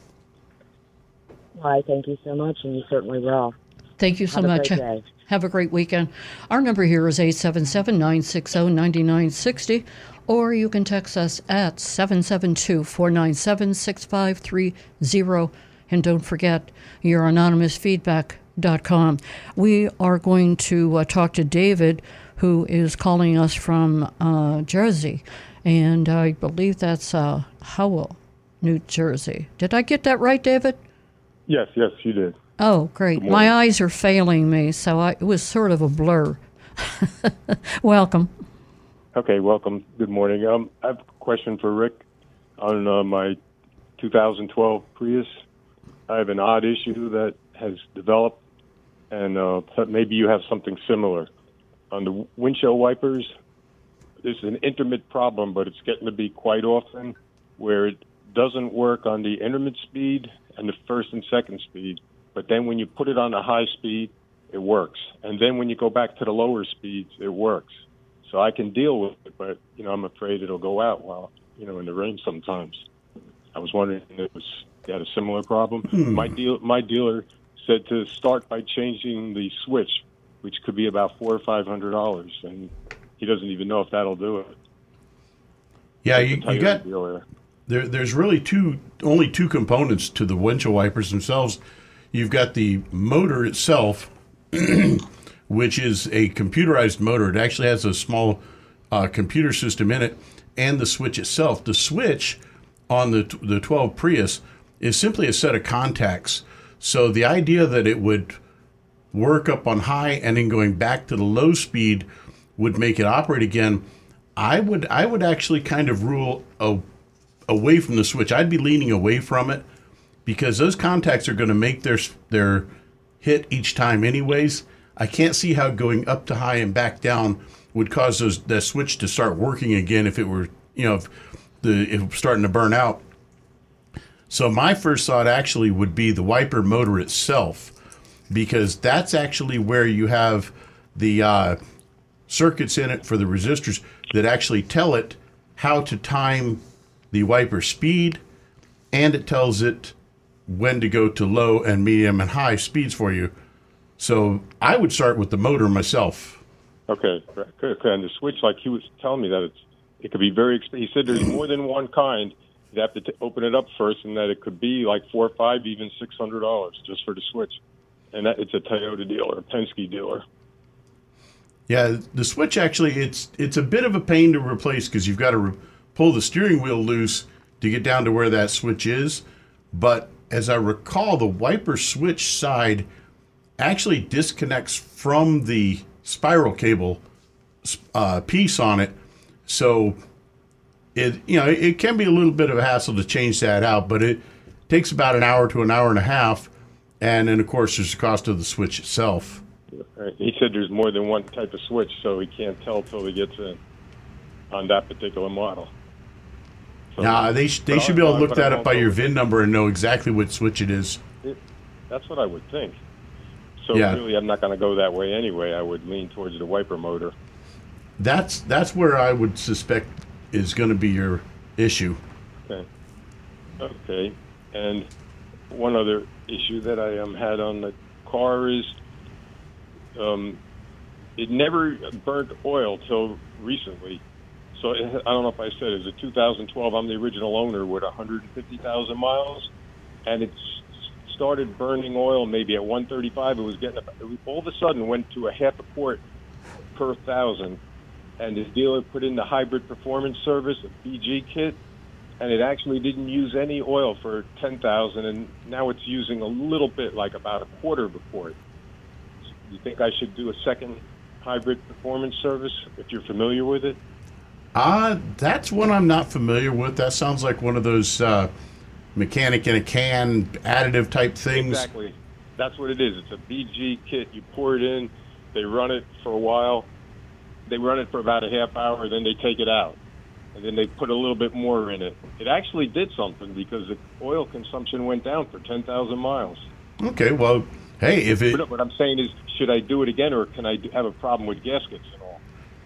I thank you so much, and you certainly will. Thank you so Have a much. great day. Have a great weekend. Our number here is 877 960 9960, or you can text us at 772 497 6530. And don't forget your anonymousfeedback.com. We are going to uh, talk to David, who is calling us from uh, Jersey. And I believe that's uh, Howell, New Jersey. Did I get that right, David? Yes, yes, you did. Oh, great. My eyes are failing me, so I, it was sort of a blur. Welcome. Okay, welcome. Good morning. Um, I have a question for Rick on uh, my 2012 Prius. I have an odd issue that has developed, and uh, maybe you have something similar. On the windshield wipers, there's an intermittent problem, but it's getting to be quite often where it doesn't work on the intermittent speed and the first and second speed. But then when you put it on the high speed, it works. And then when you go back to the lower speeds, it works. So I can deal with it, but you know I'm afraid it'll go out while you know in the rain sometimes. I was wondering if it was you had a similar problem. Hmm. My deal, my dealer said to start by changing the switch, which could be about four or five hundred dollars, and he doesn't even know if that'll do it. Yeah, you, you got dealer. there. There's really two, only two components to the windshield wipers themselves. You've got the motor itself, which is a computerized motor. It actually has a small uh, computer system in it, and the switch itself. The switch on the the 12 Prius is simply a set of contacts. So the idea that it would work up on high and then going back to the low speed would make it operate again. I would I would actually kind of rule a, away from the switch. I'd be leaning away from it because those contacts are going to make their their hit each time anyways. I can't see how going up to high and back down would cause those that switch to start working again if it were you know if the if starting to burn out. So my first thought actually would be the wiper motor itself, because that's actually where you have the uh, circuits in it for the resistors that actually tell it how to time the wiper speed, and it tells it when to go to low and medium and high speeds for you. So I would start with the motor myself. Okay, okay. And the switch, like he was telling me that it's it could be very expensive. He said there's more than one kind. You'd have to t- open it up first, and that it could be like four, or five, even six hundred dollars just for the switch. And that it's a Toyota dealer, a Penske dealer. Yeah, the switch actually it's it's a bit of a pain to replace because you've got to re- pull the steering wheel loose to get down to where that switch is. But as I recall, the wiper switch side actually disconnects from the spiral cable uh, piece on it, so it you know it can be a little bit of a hassle to change that out, but it takes about an hour to an hour and a half, and then of course there's the cost of the switch itself. He said there's more than one type of switch, so he can't tell till he gets in on that particular model. So- Nah, they, sh- they should be able to look that up by your VIN number and know exactly what switch it is. it. That's what I would think. So Yeah. really, I'm not going to go that way anyway. I would lean towards the wiper motor. That's that's where I would suspect is going to be your issue. Okay. Okay. And one other issue that I um, had on the car is um, it never burnt oil till recently. So it, I don't know if I said it was a 2012. I'm the original owner with 150,000 miles, and it s- started burning oil maybe at 135. It was getting it all of a sudden went to a half a quart per thousand, and the dealer put in the hybrid performance service, a BG kit, and it actually didn't use any oil for 10,000 and now it's using a little bit like about a quarter of a quart. Do you think I should do a second hybrid performance service if you're familiar with it? Uh, that's one I'm not familiar with. That sounds like one of those uh, mechanic in a can additive type things. Exactly. That's what it is. It's a BG kit. You pour it in, they run it for a while. They run it for about a half hour, then they take it out. And then they put a little bit more in it. It actually did something because the oil consumption went down for 10,000 miles. Okay, well, hey, if it what I'm saying is, should I do it again, or can I have a problem with gaskets and all?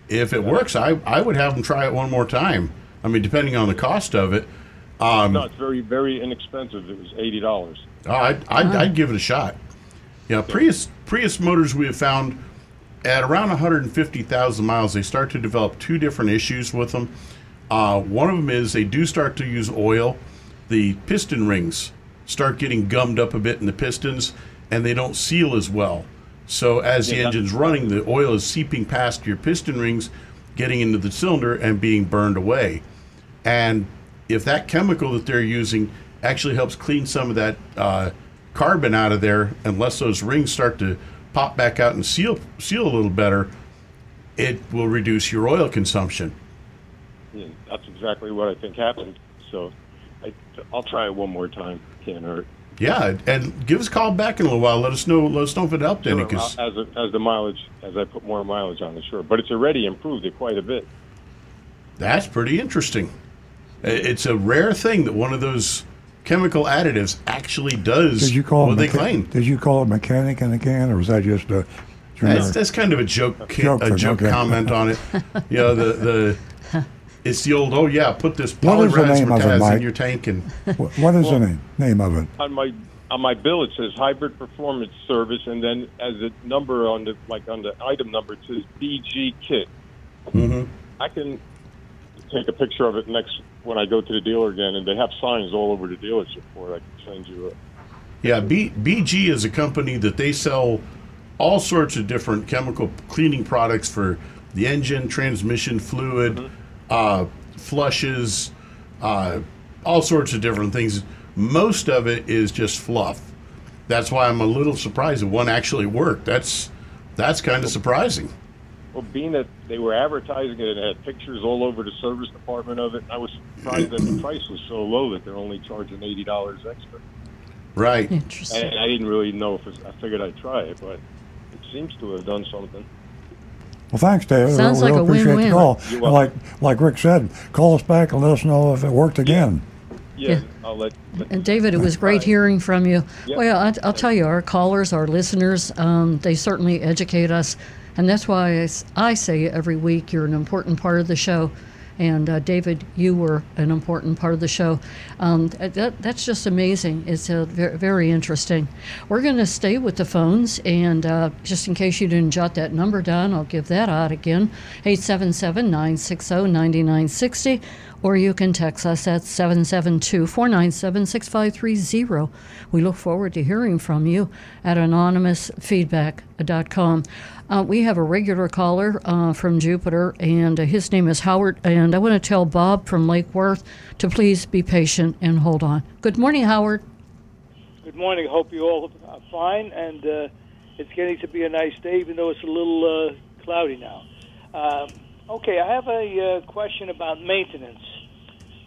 if it works, I I would have them try it one more time. I mean, depending on the cost of it. Um, No, it's very, very inexpensive. It was eighty dollars. Oh, I'd, I'd, I'd give it a shot. Yeah, Prius Prius motors we have found at around 150,000 miles, they start to develop two different issues with them. Uh, one of them is they do start to use oil. The piston rings start getting gummed up a bit in the pistons, and they don't seal as well. So as the Yeah, engine's running, the oil is seeping past your piston rings, getting into the cylinder, and being burned away. And if that chemical that they're using actually helps clean some of that uh, carbon out of there, unless those rings start to pop back out and seal seal a little better, it will reduce your oil consumption. Yeah, that's exactly what I think happened. So I, I'll try it one more time. Can't hurt. Yeah, and give us a call back in a little while. Let us know. Let us know if it helped any. Cause... as a, as the mileage as I put more mileage on the sure. But it's already improved it quite a bit. That's pretty interesting. I- It's a rare thing that one of those chemical additives actually does Did you call what it they mecha- claim. Did you call it mechanic in a can, or was that just a That's, generic? that's kind of a joke, Joke a joke okay. comment on it. You know, the the it's the old oh yeah, put this What is the name of it, polyraspatase Mike? in your tank and Wh- what is the name, name of it? On my on my bill it says hybrid performance service, and then as a number on the like on the item number it says BG kit. Mm-hmm. I can take a picture of it next when I go to the dealer again, and they have signs all over the dealership for it. I can send you a Yeah, B, BG is a company that they sell all sorts of different chemical cleaning products for the engine, transmission fluid, uh, flushes, uh, all sorts of different things. Most of it is just fluff. That's why I'm a little surprised that one actually worked. That's that's kind of surprising. Well, being that they were advertising it and had pictures all over the service department of it, I was surprised that the price was so low that they're only charging eighty dollars extra. Right. Interesting. And I didn't really know if it, I figured I'd try it, but it seems to have done something. Well, thanks, David. Sounds we like a appreciate win-win. the call. You're And like like Rick said, call us back and let us know if it worked again. Yeah, Yeah. I'll let. let And David, it was great hearing from you. Yep. Well, I, I'll tell you, our callers, our listeners, um, they certainly educate us, and that's why I say every week you're an important part of the show. And uh, David, you were an important part of the show. Um, that, that's just amazing. It's uh, very, very interesting. We're going to stay with the phones, and uh, just in case you didn't jot that number down, I'll give that out again 877 960 9960, or you can text us at 772 497 6530. We look forward to hearing from you at anonymousfeedback.com. Uh, we have a regular caller uh, from Jupiter, and uh, his name is Howard. And I want to tell Bob from Lake Worth to please be patient and hold on. Good morning, Howard. Good morning. Hope you all are fine, and uh, it's getting to be a nice day, even though it's a little uh, cloudy now. Um, okay, I have a uh, question about maintenance.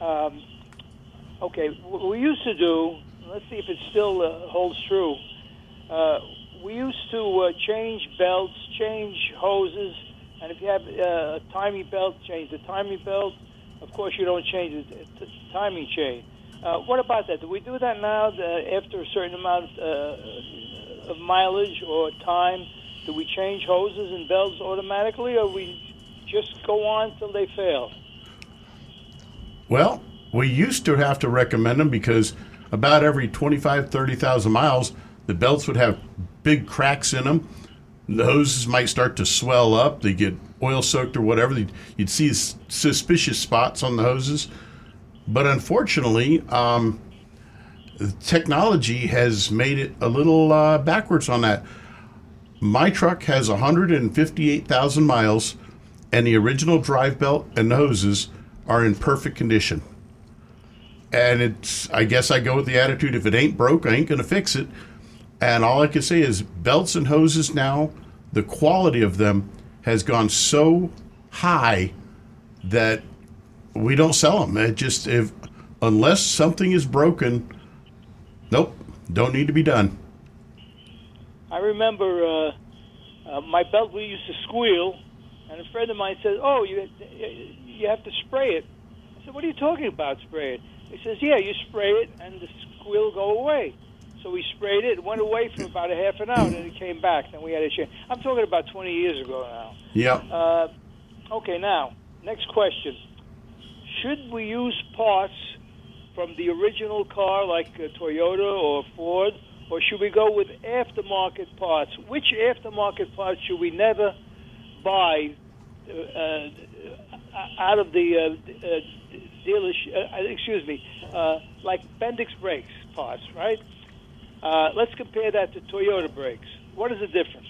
Um, okay, we used to do. Let's see if it still uh, holds true. Uh, we used to uh, change belts, change hoses, and if you have uh, a timing belt, change the timing belt. Of course, you don't change the timing chain. Uh, what about that? Do we do that now after a certain amount of mileage or time? Do we change hoses and belts automatically, or we just go on till they fail? Well, we used to have to recommend them because about every 25, 30,000 miles, the belts would have big cracks in them. The hoses might start to swell up. They get oil soaked or whatever. You'd, see suspicious spots on the hoses. But unfortunately, um, technology has made it a little uh, backwards on that. My truck has 158,000 miles, and the original drive belt and hoses are in perfect condition. And it's, I guess I go with the attitude if it ain't broke, I ain't going to fix it. And all I can say is belts and hoses now, the quality of them has gone so high that we don't sell them. It just, if, unless something is broken, nope, don't need to be done. I remember uh, uh, my belt we used to squeal, and a friend of mine said, "Oh, you you have to spray it." I said, "What are you talking about, spray it?" He says, "Yeah, you spray it, and the squeal go away." So we sprayed it. It went away for about a half an hour, and then it came back. Then we had to change. I'm talking about 20 years ago now. Yep. Uh, okay, now next question: Should we use parts from the original car, like a Toyota or Ford, or should we go with aftermarket parts? Which aftermarket parts should we never buy uh, uh, out of the uh, uh, dealership? Uh, excuse me, uh, like Bendix brakes parts, right? Let's compare that to Toyota brakes. What is the difference?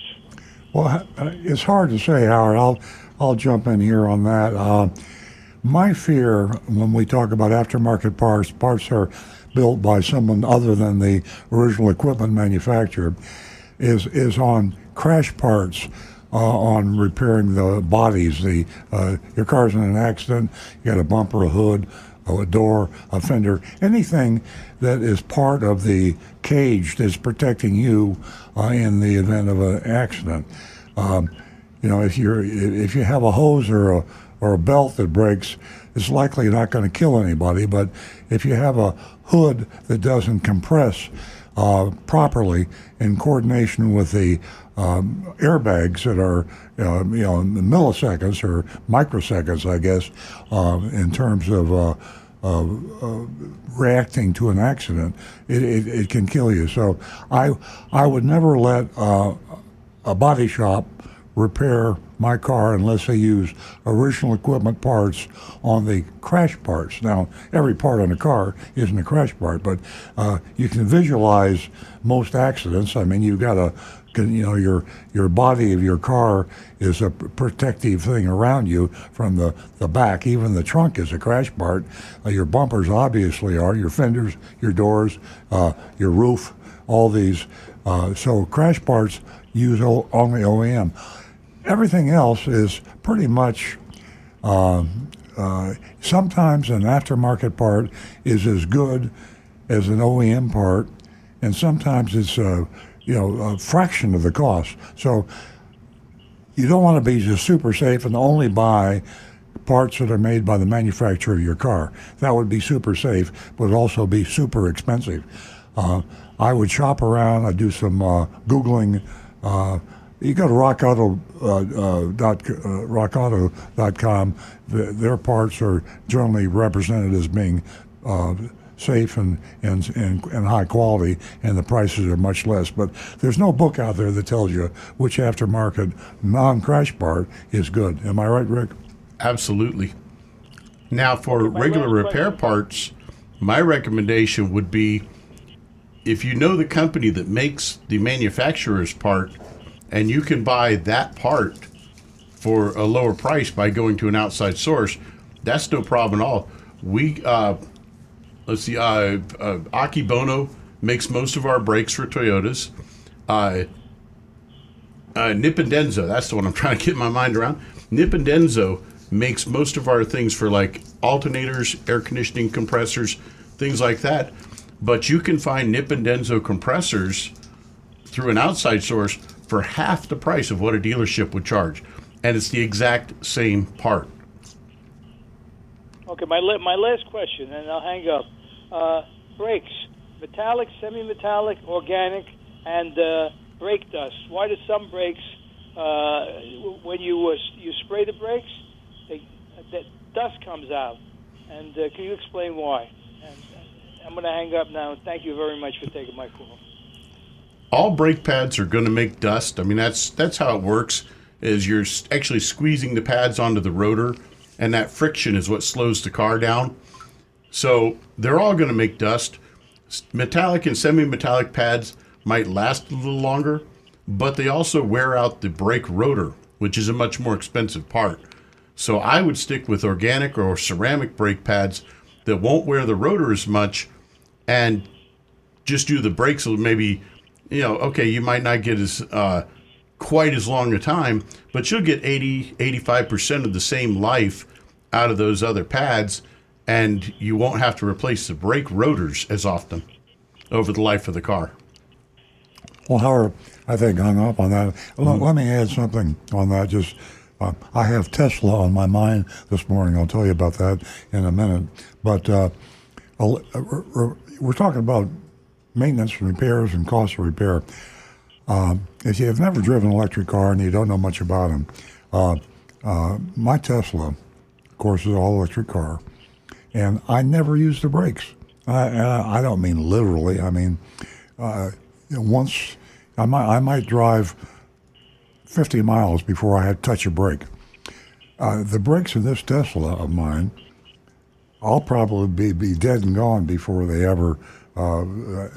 Well, it's hard to say, Howard. I'll I'll jump in here on that. My fear when we talk about aftermarket parts, parts are built by someone other than the original equipment manufacturer, is is on crash parts uh, on repairing the bodies. The uh, your car's in an accident, you got a bumper, a hood, a door, a fender, anything that is part of the cage that's protecting you uh, in the event of an accident. Um, you know, if you're if you have a hose or a or a belt that breaks, it's likely not going to kill anybody. But if you have a hood that doesn't compress uh, properly in coordination with the um, airbags that are, uh, you know, milliseconds or microseconds, I guess, uh, in terms of uh, uh, uh, reacting to an accident, it, it, it, can kill you. So I I would never let a body shop repair my car unless they use original equipment parts on the crash parts. Now, every part on a car isn't a crash part, but uh, you can visualize most accidents. I mean, you've got a you know your your body of your car is a protective thing around you from the, the back even the trunk is a crash part uh, your bumpers obviously are your fenders your doors uh, your roof all these uh, so crash parts use o- only OEM everything else is pretty much. Uh, uh, sometimes an aftermarket part is as good as an OEM part, and sometimes it's a you know a fraction of the cost. So you don't want to be just super safe and only buy parts that are made by the manufacturer of your car. That would be super safe, but also be super expensive. Uh, I would shop around. I do some uh, googling uh, you go to rockauto, uh, uh, dot, uh, rockauto.com, the, their parts are generally represented as being safe and, and, and, and high quality, and the prices are much less. But there's no book out there that tells you which aftermarket non crash part is good. Am I right, Rick? Absolutely. Now, for regular repair parts, my recommendation would be if you know the company that makes the manufacturer's part, and you can buy that part for a lower price by going to an outside source. That's no problem at all. We uh, let's see, uh, uh, Akebono makes most of our brakes for Toyotas. Uh, uh, Nippondenso, that's the one I'm trying to get my mind around. Nippondenso makes most of our things for like alternators, air conditioning compressors, things like that. But you can find Nippondenso compressors through an outside source for half the price of what a dealership would charge, and it's the exact same part. Okay, my my last question, and I'll hang up. Uh, brakes, metallic, semi-metallic, organic, and uh, brake dust. Why do some brakes, uh, when you uh, you spray the brakes, they, that dust comes out? And uh, can you explain why? And I'm going to hang up now. Thank you very much for taking my call all brake pads are going to make dust. I mean, that's that's how it works. Is you're actually squeezing the pads onto the rotor, and that friction is what slows the car down. So they're all going to make dust. Metallic and semi-metallic pads might last a little longer, but they also wear out the brake rotor, which is a much more expensive part. So I would stick with organic or ceramic brake pads that won't wear the rotor as much, and just do the brakes maybe you know, okay, you might not get as uh, quite as long a time, but you'll get 80, 85% of the same life out of those other pads, and you won't have to replace the brake rotors as often over the life of the car. Well, Howard, I think hung up on that. Mm-hmm. Let, me add something on that. Just uh, I have Tesla on my mind this morning. I'll tell you about that in a minute. But uh, we're talking about maintenance and repairs and cost of repair. Uh, if you have never driven an electric car and you don't know much about them, uh, uh, my Tesla, of course, is an all electric car, and I never use the brakes. I, I don't mean literally. I mean, uh, once I might, I might drive 50 miles before I had to touch a brake. Uh, the brakes in this Tesla of mine, I'll probably be, be dead and gone before they ever uh,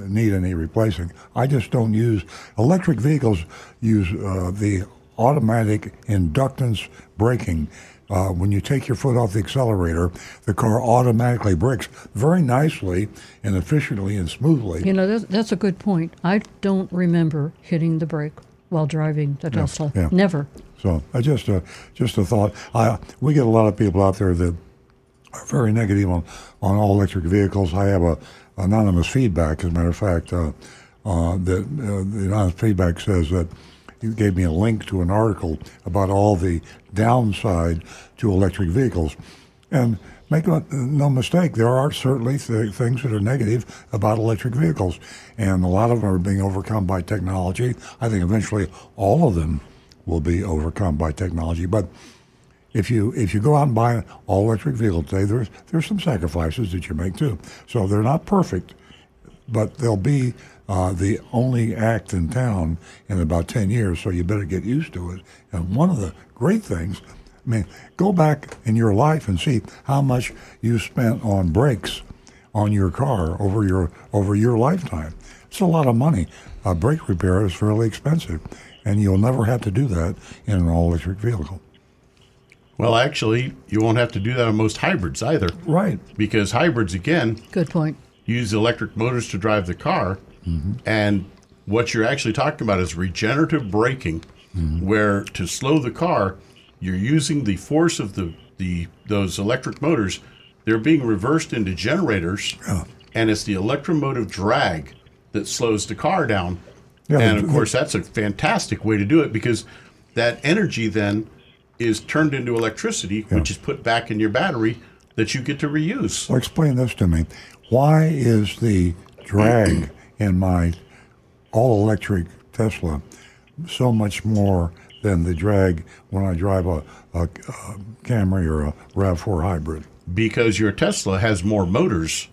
need any replacing. I just don't use electric vehicles use uh, the automatic inductance braking. Uh, when you take your foot off the accelerator, the car automatically brakes very nicely and efficiently and smoothly. You know, that's, that's a good point. I don't remember hitting the brake while driving the Tesla. yeah. Never. So I just uh, just a thought. I, we get a lot of people out there that are very negative on, on all electric vehicles. I have a anonymous feedback, as a matter of fact, uh, uh, that uh, the anonymous feedback says that you gave me a link to an article about all the downside to electric vehicles, and make no, mistake, there are certainly th- things that are negative about electric vehicles, and a lot of them are being overcome by technology. I think eventually all of them will be overcome by technology, but if you if you go out and buy an all electric vehicle today, there's there's some sacrifices that you make too. So they're not perfect, but they'll be uh, the only act in town in about ten years. So you better get used to it. And one of the great things, I mean, go back in your life and see how much you spent on brakes on your car over your over your lifetime. It's a lot of money. A brake repair is fairly expensive, and you'll never have to do that in an all electric vehicle. Well, actually, you won't have to do that on most hybrids either. Right. Because hybrids, again, Good point. use electric motors to drive the car. Mm-hmm. And what you're actually talking about is regenerative braking, Mm-hmm. where to slow the car, you're using the force of the, the those electric motors. They're being reversed into generators, and it's the electromotive drag that slows the car down. Yeah, and of course, that's a fantastic way to do it because that energy then is turned into electricity, which is put back in your battery that you get to reuse. Well, explain this to me. Why is the drag in my all electric Tesla so much more than the drag when I drive a, a, a Camry or a RAV4 hybrid? because your Tesla has more motors.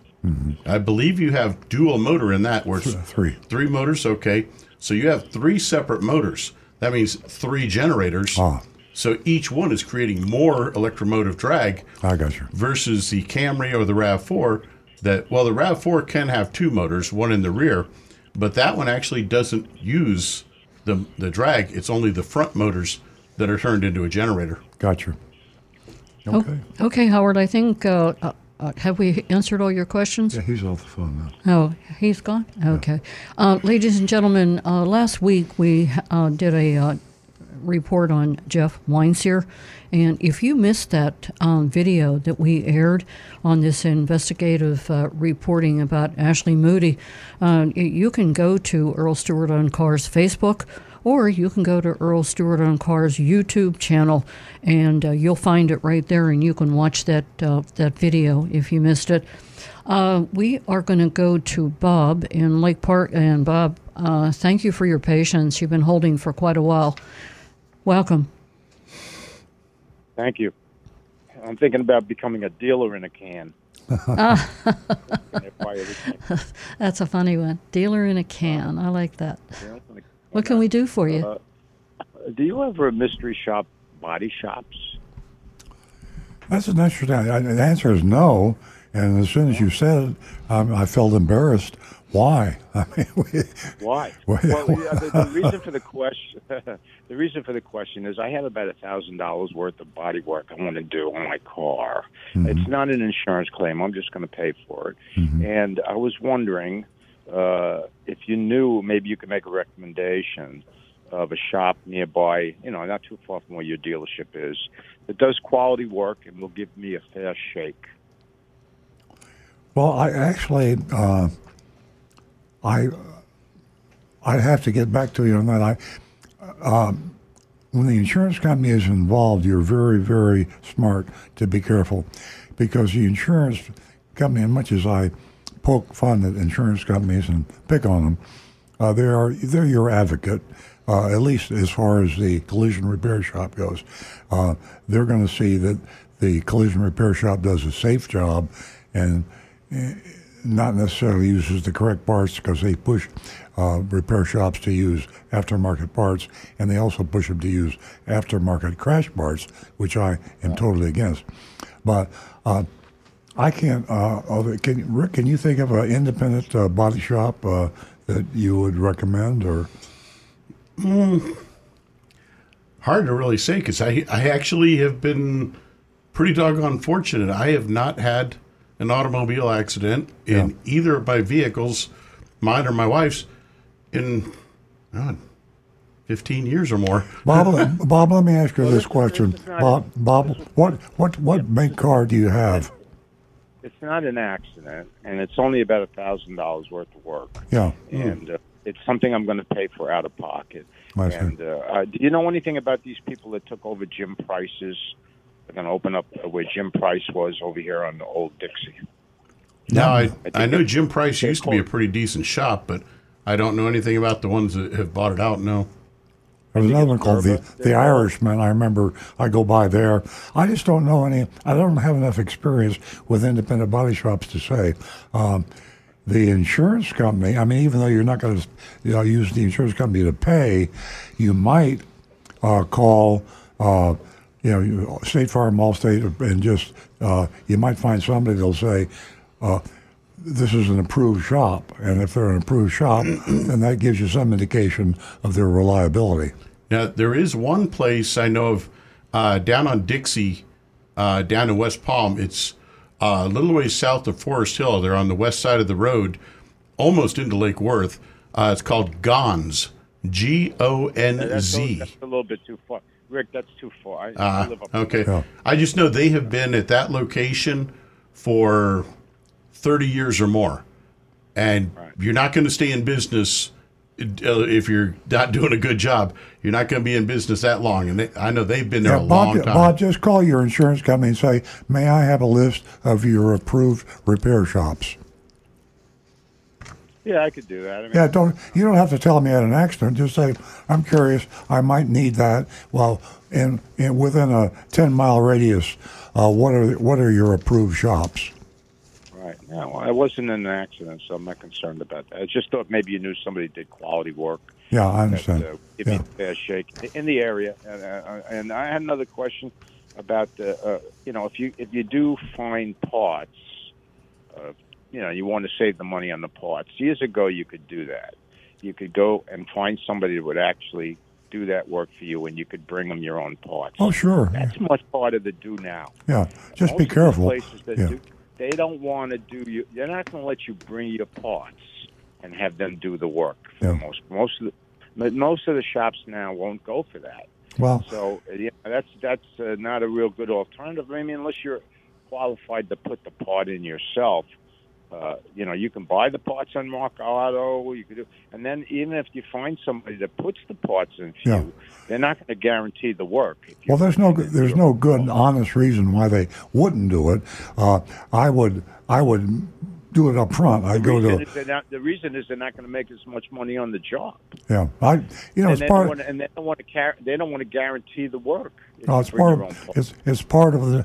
I believe you have dual motor in that, where it's Three. three motors. Okay, so you have three separate motors. That means three generators. Ah. So each one is creating more electromotive drag I got you. versus the Camry or the Rav4. That well, the Rav4 can have two motors, one in the rear, but that one actually doesn't use the the drag. It's only the front motors that are turned into a generator. gotcha you. Oh, Okay. okay, Howard. I think uh, uh, uh, have we answered all your questions? Yeah, he's off the phone now. Oh, he's gone? Okay. Uh, ladies and gentlemen, uh, last week we uh, did a uh, report on Jeff Weinsier. And if you missed that um, video that we aired on this investigative uh, reporting about Ashley Moody, uh, you can go to Earl Stewart on Cars Facebook or you can go to Earl Stewart on Cars YouTube channel and uh, you'll find it right there and you can watch that, uh, that video if you missed it. Uh, we are going to go to Bob in Lake Park. And Bob, uh, thank you for your patience. You've been holding for quite a while. Welcome. Thank you. I'm thinking about becoming a dealer in a can. That's a funny one. Dealer in a can. I like that. What can we do for you? Uh, do you ever mystery shop body shops? That's an interesting. The answer is no. And as soon as you said it, um, I felt embarrassed. Why? I mean, we, Why? Well, yeah, the, the reason for the question, the reason for the question is I have about a thousand dollars worth of body work I want to do on my car. It's not an insurance claim. I'm just going to pay for it. And I was wondering uh, if you knew, maybe you could make a recommendation of a shop nearby, you know, not too far from where your dealership is, that does quality work and will give me a fair shake. Well, I actually, uh, I, I have to get back to you on that. I, um, when the insurance company is involved, you're very, very smart to be careful, because the insurance company, as much as I poke fun at insurance companies and pick on them, uh, they are they're your advocate. Uh, at least as far as the collision repair shop goes, uh, they're going to see that the collision repair shop does a safe job, and eh, not necessarily uses the correct parts because they push uh, repair shops to use aftermarket parts, and they also push them to use aftermarket crash parts, which I am totally against. But uh, I can't. Uh, can Rick? Can you think of an independent uh, body shop uh, that you would recommend, or Hard to really say because I, I actually have been pretty doggone fortunate. I have not had an automobile accident in either of my vehicles, mine or my wife's, in God, 15 years or more. Bob, let- Bob, let me ask you Well, this this- question. this not- Bob, Bob, what, what, what make car do you have? It's not an accident, and it's only about a thousand dollars worth of work. Yeah. and uh, it's something I'm going to pay for out of pocket. I see. And uh, uh, do you know anything about these people that took over Jim Price's? They're going to open up uh, where Jim Price was over here on the old Dixie. Now, I, think I know Jim Price used to be a pretty decent shop, but I don't know anything about the ones that have bought it out. No. There's another one called the, the Irishman. I remember I go by there. I just don't know any. I don't have enough experience with independent body shops to say. Um, the insurance company. I mean, even though you're not going to you know, use the insurance company to pay, you might uh, call. Uh, you know, you- State Farm, Allstate, and just uh, you might find somebody that'll say. Uh, this is an approved shop, and if they're an approved shop, then that gives you some indication of their reliability. Now, there is one place I know of uh, down on Dixie, uh, down in West Palm. It's uh, a little ways south of Forest Hill. They're on the west side of the road, almost into Lake Worth. Uh, it's called Gons, G O N That's a, Z. that's a little bit too far. Rick, that's too far. I, I Uh, live up okay. Yeah. I just know they have been at that location for 30 years or more. And you're not going to stay in business uh, if you're not doing a good job. You're not going to be in business that long. And they, I know they've been there a Bob, long time. Bob, just call your insurance company and say, "May I have a list of your approved repair shops?" Yeah, I could do that. I mean, Yeah, don't you don't have to tell me I had an accident. Just say, "I'm curious. I might need that." Well, in, in within a ten mile radius, uh, what are what are your approved shops? Right. No, I wasn't in an accident, so I'm not concerned about that. I just thought maybe you knew somebody did quality work. Yeah, I That, understand. uh, give me a fair shake in the area. And, uh, and I had another question about the, uh, you know, if you if you do find parts, uh, you know, you want to save the money on the parts. Years ago, you could do that. You could go and find somebody that would actually do that work for you, and you could bring them your own parts. Oh, sure. That's much harder to do now. Yeah, just Most be of the careful. Places that Yeah. do, they don't want to do you. They're not going to let you bring your parts and have them do the work. For Yeah. the most most of the most of the shops now won't go for that. Well, So yeah, that's that's uh, not a real good alternative. I mean, unless you're qualified to put the part in yourself. Uh, you know, you can buy the parts on Rock Auto. You could do, and then even if you find somebody that puts the parts in for Yeah. you, they're not going to guarantee the work. Well, there's no put it in there's no good honest reason why they wouldn't do it. Uh, I would I would do it up front. I'd go to not, the reason is they're not going to make as much money on the job. yeah. I you know and it's they part don't want to, and they don't want to car- they don't want to guarantee the work. no, it's part of it's it's part of the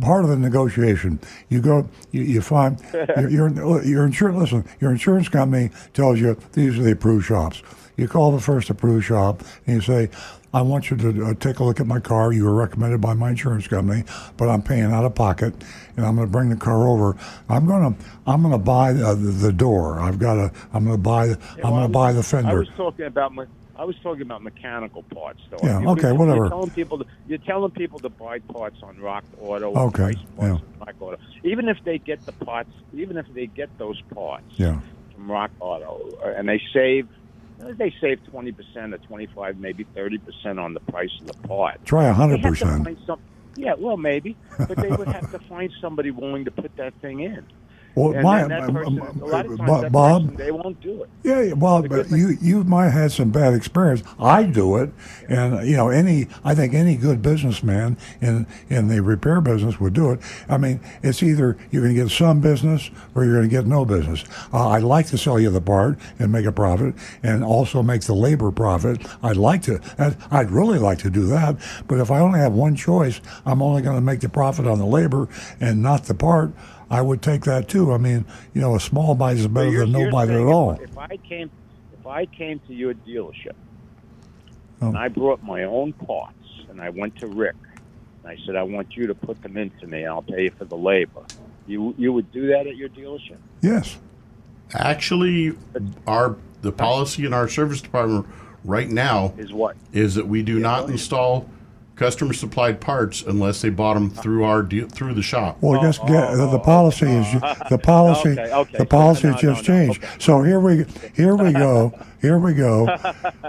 part of the negotiation. You go you, you find your your your insurance listen your insurance company tells you these are the approved shops. You call the first approved shop and you say. I want you to uh, take a look at my car. You were recommended by my insurance company, but I'm paying out of pocket, and I'm going to bring the car over. I'm going to I'm going to buy uh, the, the door. I've got to I'm going to buy I'm going to buy the I fender. was talking about my. I was talking about mechanical parts, though. Yeah, You- okay, you're whatever. telling people to, you're telling people to buy parts on Rock Auto. Okay, yeah. on Rock Auto. Even if they get the parts, even if they get those parts Yeah. from Rock Auto, uh, and they save, uh, they save twenty percent or twenty five, maybe thirty percent on the price of the part. Try hundred percent. Yeah, well, maybe, but they would have to find somebody willing to put that thing in. Well, and my, that person, a lot of times Bob- person, they won't do it. Yeah, yeah, well, but you you might have had some bad experience. I do it, and you know, any I think any good businessman in in the repair business would do it. I mean, it's either you're going to get some business or you're going to get no business. Uh, I'd like to sell you the part and make a profit, and also make the labor profit. I'd like to. I'd really like to do that, but if I only have one choice, I'm only going to make the profit on the labor and not the part. I would take that too. I mean, you know, a small bite is better you're- than no bite at all. If, if I came, if I came to your dealership Oh. and I brought my own parts and I went to Rick and I said I want you to put them into me, I'll pay you for the labor. You you would do that at your dealership? Yes. Actually, our the policy in our service department right now Is what? is that we do not install customer supplied parts unless they bought them through our de- through the shop. Well, oh, just get the, the oh, oh. policy is the policy Okay, okay. the policy No, has no, just no, changed. okay. So here we here we go here we go.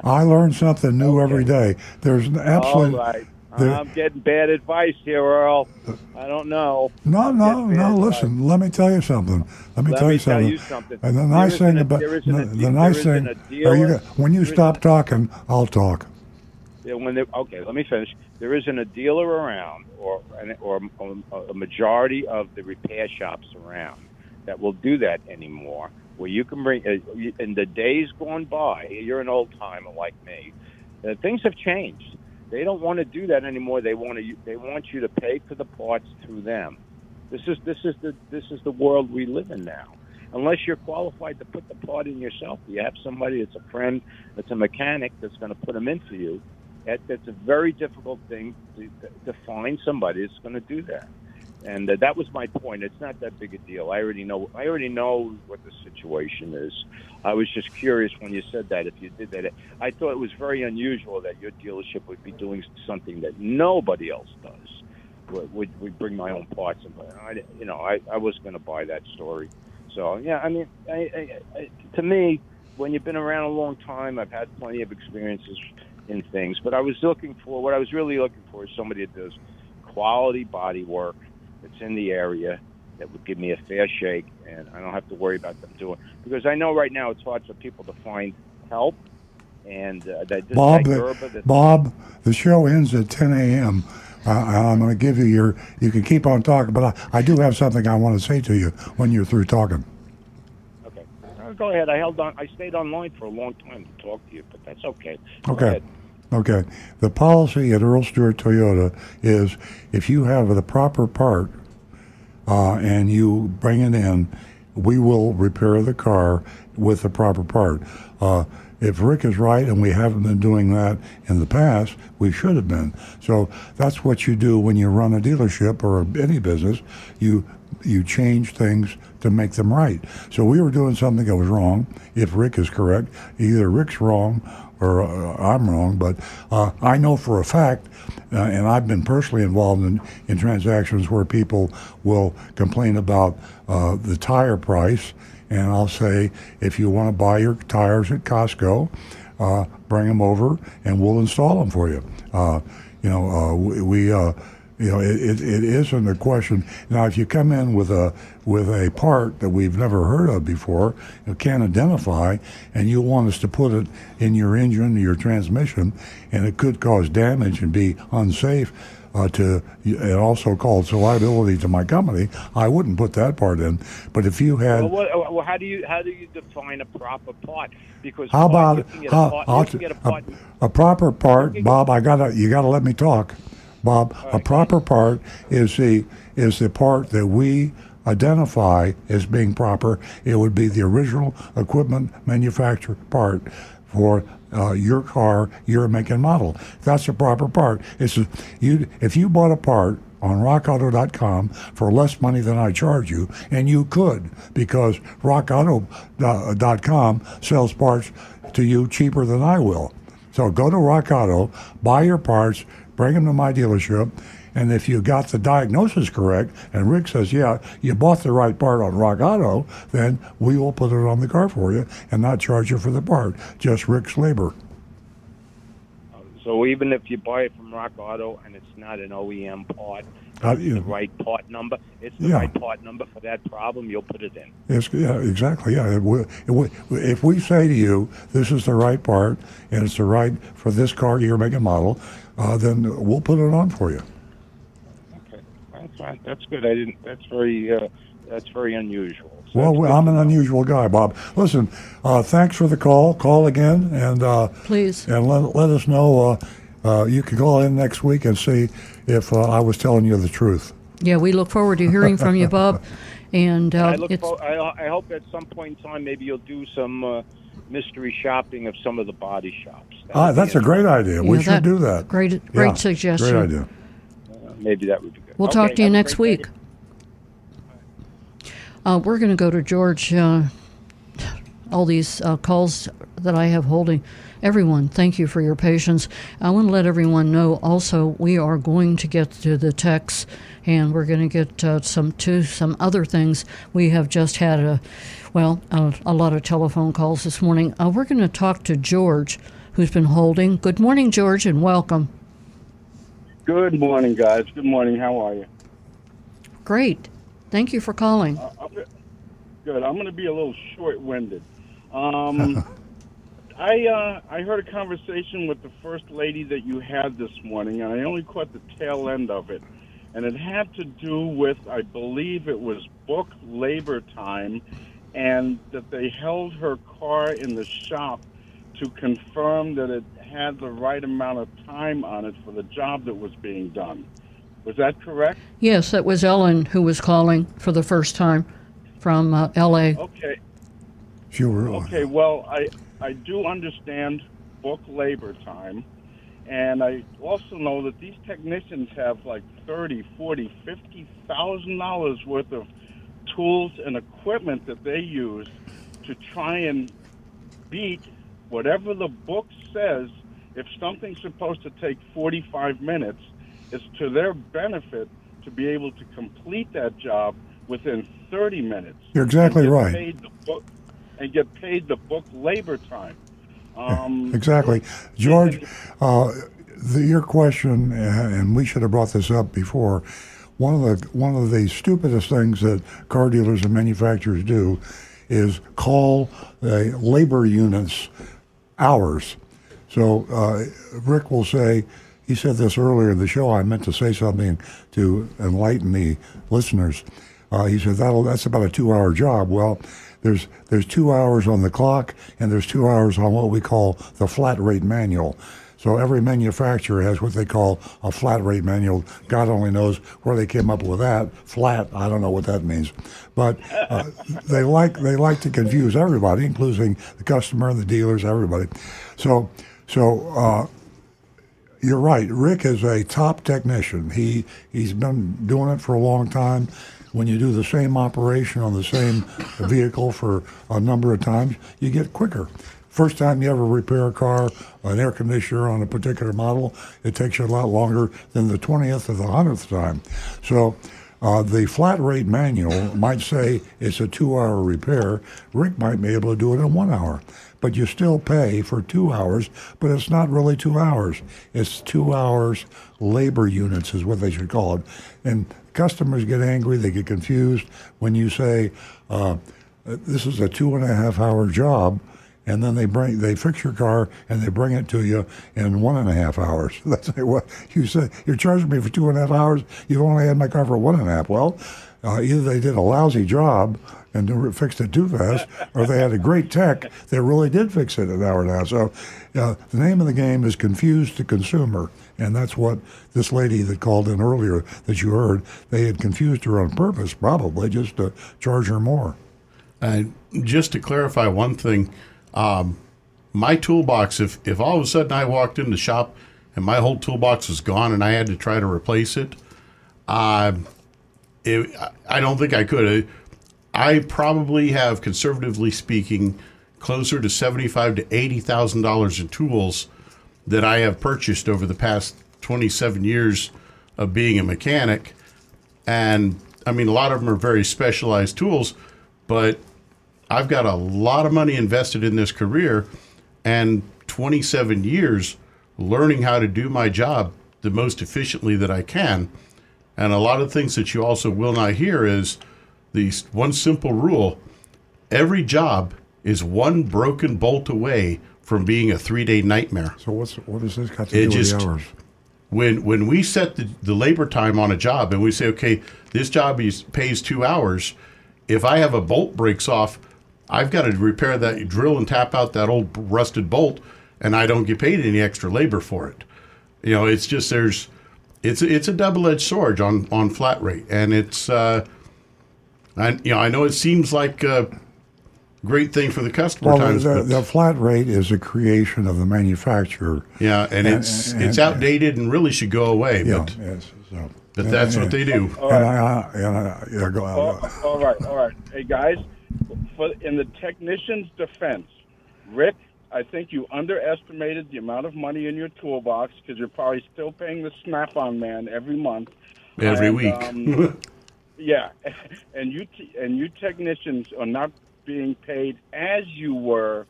I learn something new every day. There's All absolutely right. there- I'm getting bad advice here, Earl. I don't know. no no Get no. bad Listen, let me tell you something. Let me Let tell me you tell something. you something. And the There nice isn't thing a- about there isn't the, a the de- nice there thing. isn't a Are you dealer- go- when you there stop talking, I'll talk. Yeah, when they, okay, let me finish. There isn't a dealer around, or or a majority of the repair shops around that will do that anymore. Where you can bring, uh, in the days gone by, you're an old timer like me. Uh, things have changed. They don't want to do that anymore. They want to. They want you to pay for the parts through them. This is this is the this is the world we live in now. Unless you're qualified to put the part in yourself, you have somebody that's a friend, that's a mechanic, that's going to put them in for you. That, that's a very difficult thing to, to find somebody that's going to do that. And uh, that was my point. It's not that big a deal. I already know. I already know what the situation is. I was just curious when you said that. If you did that, I thought it was very unusual that your dealership would be doing something that nobody else does. Would would bring my own parts and I, you know, I, I was going to buy that story. So yeah, I mean, I, I, I, to me, when you've been around a long time, I've had plenty of experiences in things. But I was looking for what I was really looking for is somebody that does quality body work that's in the area that would give me a fair shake, and I don't have to worry about them doing because I know right now it's hard for people to find help. And uh, that Bob, the, that- Bob, the show ends at 10 a.m. Uh, I'm going to give you your. You can keep on talking, but I, I do have something I want to say to you when you're through talking. Okay, Uh, go ahead. I held on. I stayed online for a long time to talk to you, but that's okay. Go Okay. ahead. Okay. The policy at Earl Stewart Toyota is if you have the proper part uh, and you bring it in, we will repair the car with the proper part. Uh, if Rick is right and we haven't been doing that in the past, we should have been. So that's what you do when you run a dealership or any business. You you change things to make them right. So we were doing something that was wrong. If Rick is correct, either Rick's wrong or uh, I'm wrong. But uh, I know for a fact, uh, and I've been personally involved in, in transactions where people will complain about uh, the tire price, and I'll say, if you want to buy your tires at Costco, uh, bring them over, and we'll install them for you. Uh, you know, we. You know, it, it, it isn't a question. Now, if you come in with a with a part that we've never heard of before, you can't identify, and you want us to put it in your engine, your transmission, and it could cause damage and be unsafe uh, to, and also cause liability to my company, I wouldn't put that part in. But if you had, Well, what, well, how do you how do you define a proper part? Because how about get a how, part- I'll t- get a a, a proper part, Bob? I gotta you gotta let me talk, Bob. A proper part is the is the part that we identify as being proper. It would be the original equipment manufacturer part for uh, your car, your make and model. That's a proper part. It's a, you if you bought a part on rockauto.com for less money than I charge you, and you could because rockauto.com sells parts to you cheaper than I will. So go to Rock Auto, buy your parts, bring them to my dealership, and if you got the diagnosis correct, and Rick says, yeah, you bought the right part on Rock Auto, then we will put it on the car for you and not charge you for the part, just Rick's labor. So even if you buy it from Rock Auto and it's not an OEM part, Uh, the right part number. It's the Yeah. right part number for that problem. You'll put it in. It's, yeah, exactly. Yeah, it will- it will- if we say to you, this is the right part and it's the right for this car, year, make, and model, uh, then we'll put it on for you. Okay, that's right. That's good. I didn't. That's very. Uh, that's very unusual. So Well, that's I'm an unusual guy, Bob. Listen, uh, thanks for the call. Call again and uh, Please. and let, let us know. Uh, uh, you can call in next week and see if uh, I was telling you the truth. Yeah, we look forward to hearing from you, Bob. And uh, I look. it's For, I, I hope at some point in time maybe you'll do some uh, mystery shopping of some of the body shops. That Ah, that's a great idea. we Yeah, should that- do that. great- great Yeah, suggestion. Great idea. Uh, maybe that would be good. We'll Okay, talk to you next week. Uh, we're going to go to George. Uh, all these uh, calls that I have holding. Everyone, thank you for your patience. I want to let everyone know also we are going to get to the texts and we're going to get uh, some to some other things. We have just had a, well, a, a lot of telephone calls this morning. Uh, we're going to talk to George, who's been holding. Good morning, George, and welcome. Good morning, guys. Good morning. How are you? Great. Thank you for calling. Uh, I'm, good. I'm going to be a little short-winded. Um, I uh, I heard a conversation with the first lady that you had this morning, and I only caught the tail end of it, and it had to do with I believe it was book labor time, and that they held her car in the shop to confirm that it had the right amount of time on it for the job that was being done. Was that correct? Yes, that was Ellen who was calling for the first time from uh, L.A. Okay. Sure. Okay. Well, I I do understand book labor time, and I also know that these technicians have like thirty, forty, fifty thousand dollars worth of tools and equipment that they use to try and beat whatever the book says. If something's supposed to take 45 minutes, it's to their benefit to be able to complete that job within 30 minutes. You're exactly right. Paid the book, and get paid the book labor time. Um, Exactly. George, uh, the, your question, and we should have brought this up before. One of the one of the stupidest things that car dealers and manufacturers do is call the labor units hours. So uh, Rick will say, he said this earlier in the show. I meant to say something to enlighten the listeners. Uh, he said that'll that's about a two-hour job. Well, there's there's two hours on the clock and there's two hours on what we call the flat rate manual. So every manufacturer has what they call a flat rate manual. God only knows where they came up with that. Flat, I don't know what that means, but uh, they like they like to confuse everybody, including the customer, and the dealers, everybody. So so. Uh, you're right. Rick is a top technician. He he's been doing it for a long time. When you do the same operation on the same vehicle for a number of times, you get quicker. First time you ever repair a car, an air conditioner on a particular model, it takes you a lot longer than the 20th or the 100th time. So uh, the flat rate manual might say it's a two hour repair. Rick might be able to do it in one hour. But you still pay for two hours, but it's not really two hours. It's two hours labor units, is what they should call it. And customers get angry, they get confused when you say, uh, this is a two and a half hour job and then they bring they fix your car and they bring it to you in one and a half hours. That's like, what you said. You're charging me for two and a half hours. You've only had my car for one and a half. Well, uh, either they did a lousy job and fixed it too fast, or they had a great tech that really did fix it an hour and a half. So, uh, the name of the game is confuse the consumer, and that's what this lady that called in earlier that you heard. They had confused her on purpose, probably just to charge her more. And just to clarify one thing, um, my toolbox, if, if all of a sudden I walked in the shop and my whole toolbox was gone and I had to try to replace it, uh, it I don't think I could. I probably have, conservatively speaking, closer to seventy-five to eighty thousand dollars in tools that I have purchased over the past twenty-seven years of being a mechanic, and I mean a lot of them are very specialized tools, but I've got a lot of money invested in this career and 27 years learning how to do my job the most efficiently that I can. And a lot of things that you also will not hear is the one simple rule every job is one broken bolt away from being a three day nightmare. So what's what does this got to It do just- with the hours? When when we set the, the labor time on a job and we say, okay, this job is, pays two hours, if I have a bolt breaks off, I've got to repair that, drill and tap out that old rusted bolt, and I don't get paid any extra labor for it. You know, it's just there's, it's it's a double edged sword on on flat rate, and it's, uh, I you know I know it seems like a great thing for the customer Well, times, the, but the flat rate is a creation of the manufacturer. yeah, and, and- it's and- it's outdated and really should go away. Yeah, but yes. So, but that's what they do. And I, and I, yeah, go all, on. all right, all right. Hey guys, for in the technician's defense, Rick, I think you underestimated the amount of money in your toolbox because you're probably still paying the Snap-on man every month. Every And, week. um, yeah, and you t- and you technicians are not being paid as you were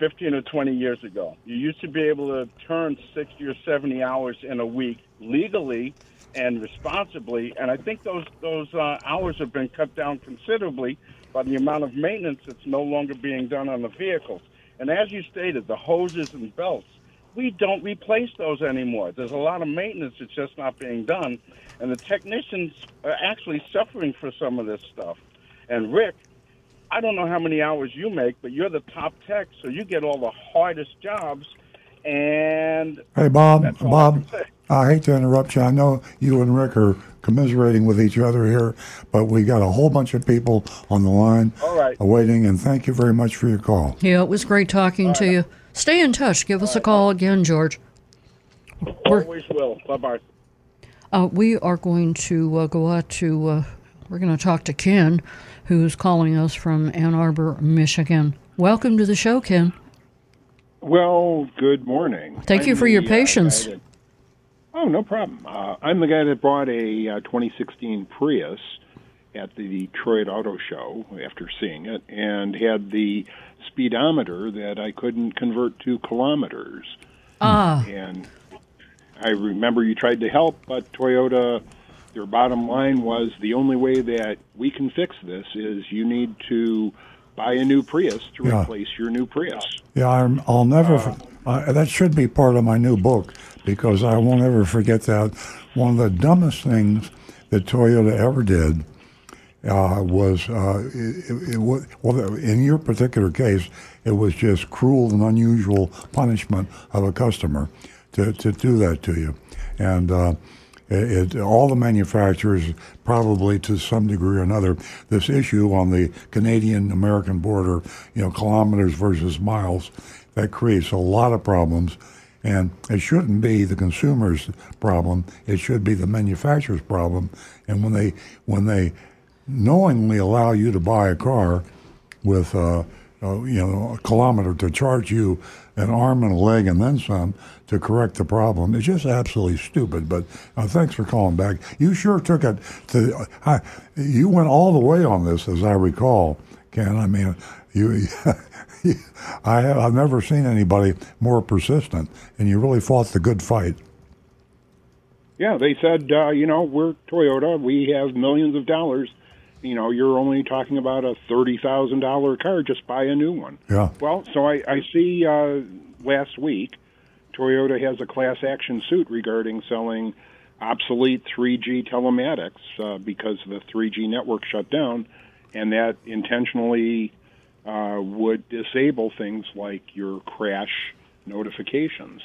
15 or 20 years ago. You used to be able to turn 60 or 70 hours in a week legally and responsibly, and I think those those uh, hours have been cut down considerably by the amount of maintenance that's no longer being done on the vehicles. And as you stated, the hoses and belts, we don't replace those anymore. There's a lot of maintenance that's just not being done, and the technicians are actually suffering for some of this stuff. And Rick, I don't know how many hours you make, but you're the top tech, so you get all the hardest jobs. And Hey, Bob, That's all I Bob. I hate to interrupt you. I know you and Rick are commiserating with each other here, but we got a whole bunch of people on the line All right. awaiting, and thank you very much for your call. Yeah, it was great talking to you. Stay in touch. Give us a call again, George. We're- always will. Bye bye. Uh, we are going to uh, go out to, uh, we're going to talk to Ken, who's calling us from Ann Arbor, Michigan. Welcome to the show, Ken. Well, good morning. Thank you I'm for your the, uh, patience. Guy that- oh, no problem. Uh, I'm the guy that bought a uh, 2016 Prius at the Detroit Auto Show after seeing it and had the speedometer that I couldn't convert to kilometers. Ah, And I remember you tried to help, but Toyota, their bottom line was the only way that we can fix this is you need to buy a new Prius to Yeah. replace your new Prius. Yeah, I'm, I'll never. f uh, that should be part of my new book because I won't ever forget that. One of the dumbest things that Toyota ever did uh, was uh, it, it, well, in your particular case, it was just cruel and unusual punishment of a customer to, to do that to you, and. Uh, it, all the manufacturers, probably to some degree or another, this issue on the Canadian-American border, you know, kilometers versus miles, that creates a lot of problems. And it shouldn't be the consumer's problem; it should be the manufacturer's problem. And when they when they knowingly allow you to buy a car with uh, uh, you know a kilometer to charge you an arm and a leg and then some to correct the problem. It's just absolutely stupid. But uh, thanks for calling back. You sure took it to. I, you went all the way on this, as I recall, Ken. I mean, you. I have, I've never seen anybody more persistent, and you really fought the good fight. Yeah, they said, uh, you know, we're Toyota. We have millions of dollars. You know, you're only talking about a thirty thousand dollar car. Just buy a new one. Yeah. Well, so I, I see uh, last week, Toyota has a class action suit regarding selling obsolete 3G telematics uh, because the 3G network shut down, and that intentionally uh, would disable things like your crash notifications.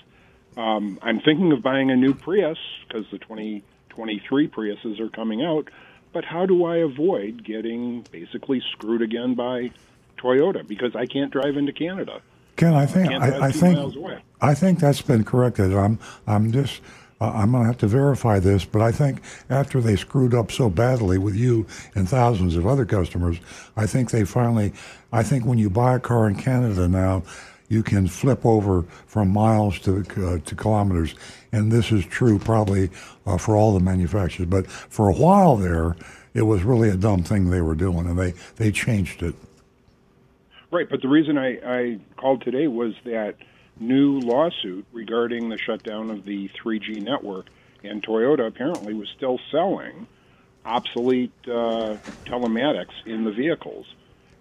Um, I'm thinking of buying a new Prius because the 2023 Priuses are coming out. But how do I avoid getting basically screwed again by Toyota because I can't drive into Canada? Ken, I think Can't I, I think. I think that's been corrected. I'm I'm just I'm going to have to verify this, but I think after they screwed up so badly with you and thousands of other customers, I think they finally. I think when you buy a car in Canada now, you can flip over from miles to uh, to kilometers, and this is true probably uh, for all the manufacturers. But for a while there, it was really a dumb thing they were doing, and they they changed it. Right, but the reason I, I called today was that new lawsuit regarding the shutdown of the 3G network, and Toyota apparently was still selling obsolete uh, telematics in the vehicles,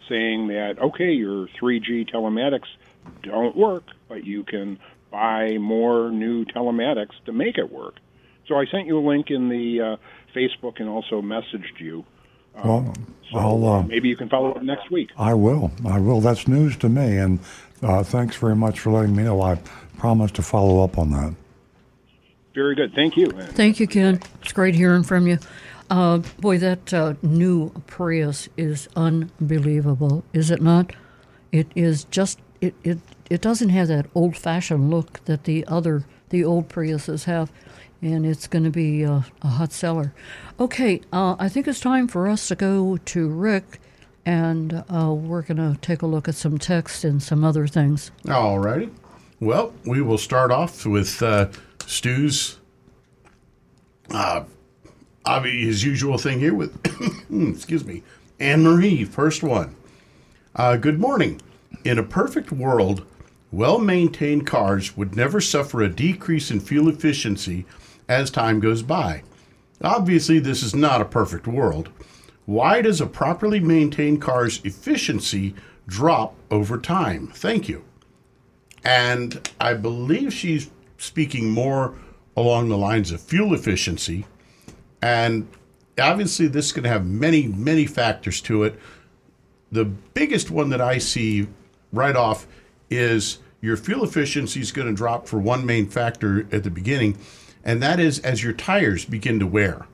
saying that, okay, your 3G telematics don't work, but you can buy more new telematics to make it work. So I sent you a link in the uh, Facebook and also messaged you. Well, So I'll. Uh, maybe you can follow up next week. I will. I will. That's news to me, and uh, thanks very much for letting me know. I promise to follow up on that. Very good. Thank you. Thank you, Ken. It's great hearing from you. Uh, boy, that uh, new Prius is unbelievable, is it not? It is just it it, it doesn't have that old fashioned look that the other the old Priuses have, and it's going to be uh, a hot seller. Okay, uh, I think it's time for us to go to Rick and uh, we're going to take a look at some text and some other things. All righty. Well, we will start off with uh, Stu's, uh, his usual thing here with, excuse me, Anne Marie, first one. Uh, good morning. In a perfect world, well maintained cars would never suffer a decrease in fuel efficiency as time goes by. Obviously, this is not a perfect world. Why does a properly maintained car's efficiency drop over time? Thank you. And I believe she's speaking more along the lines of fuel efficiency. And obviously, this can have many, many factors to it. The biggest one that I see right off is your fuel efficiency is going to drop for one main factor at the beginning, and that is as your tires begin to wear.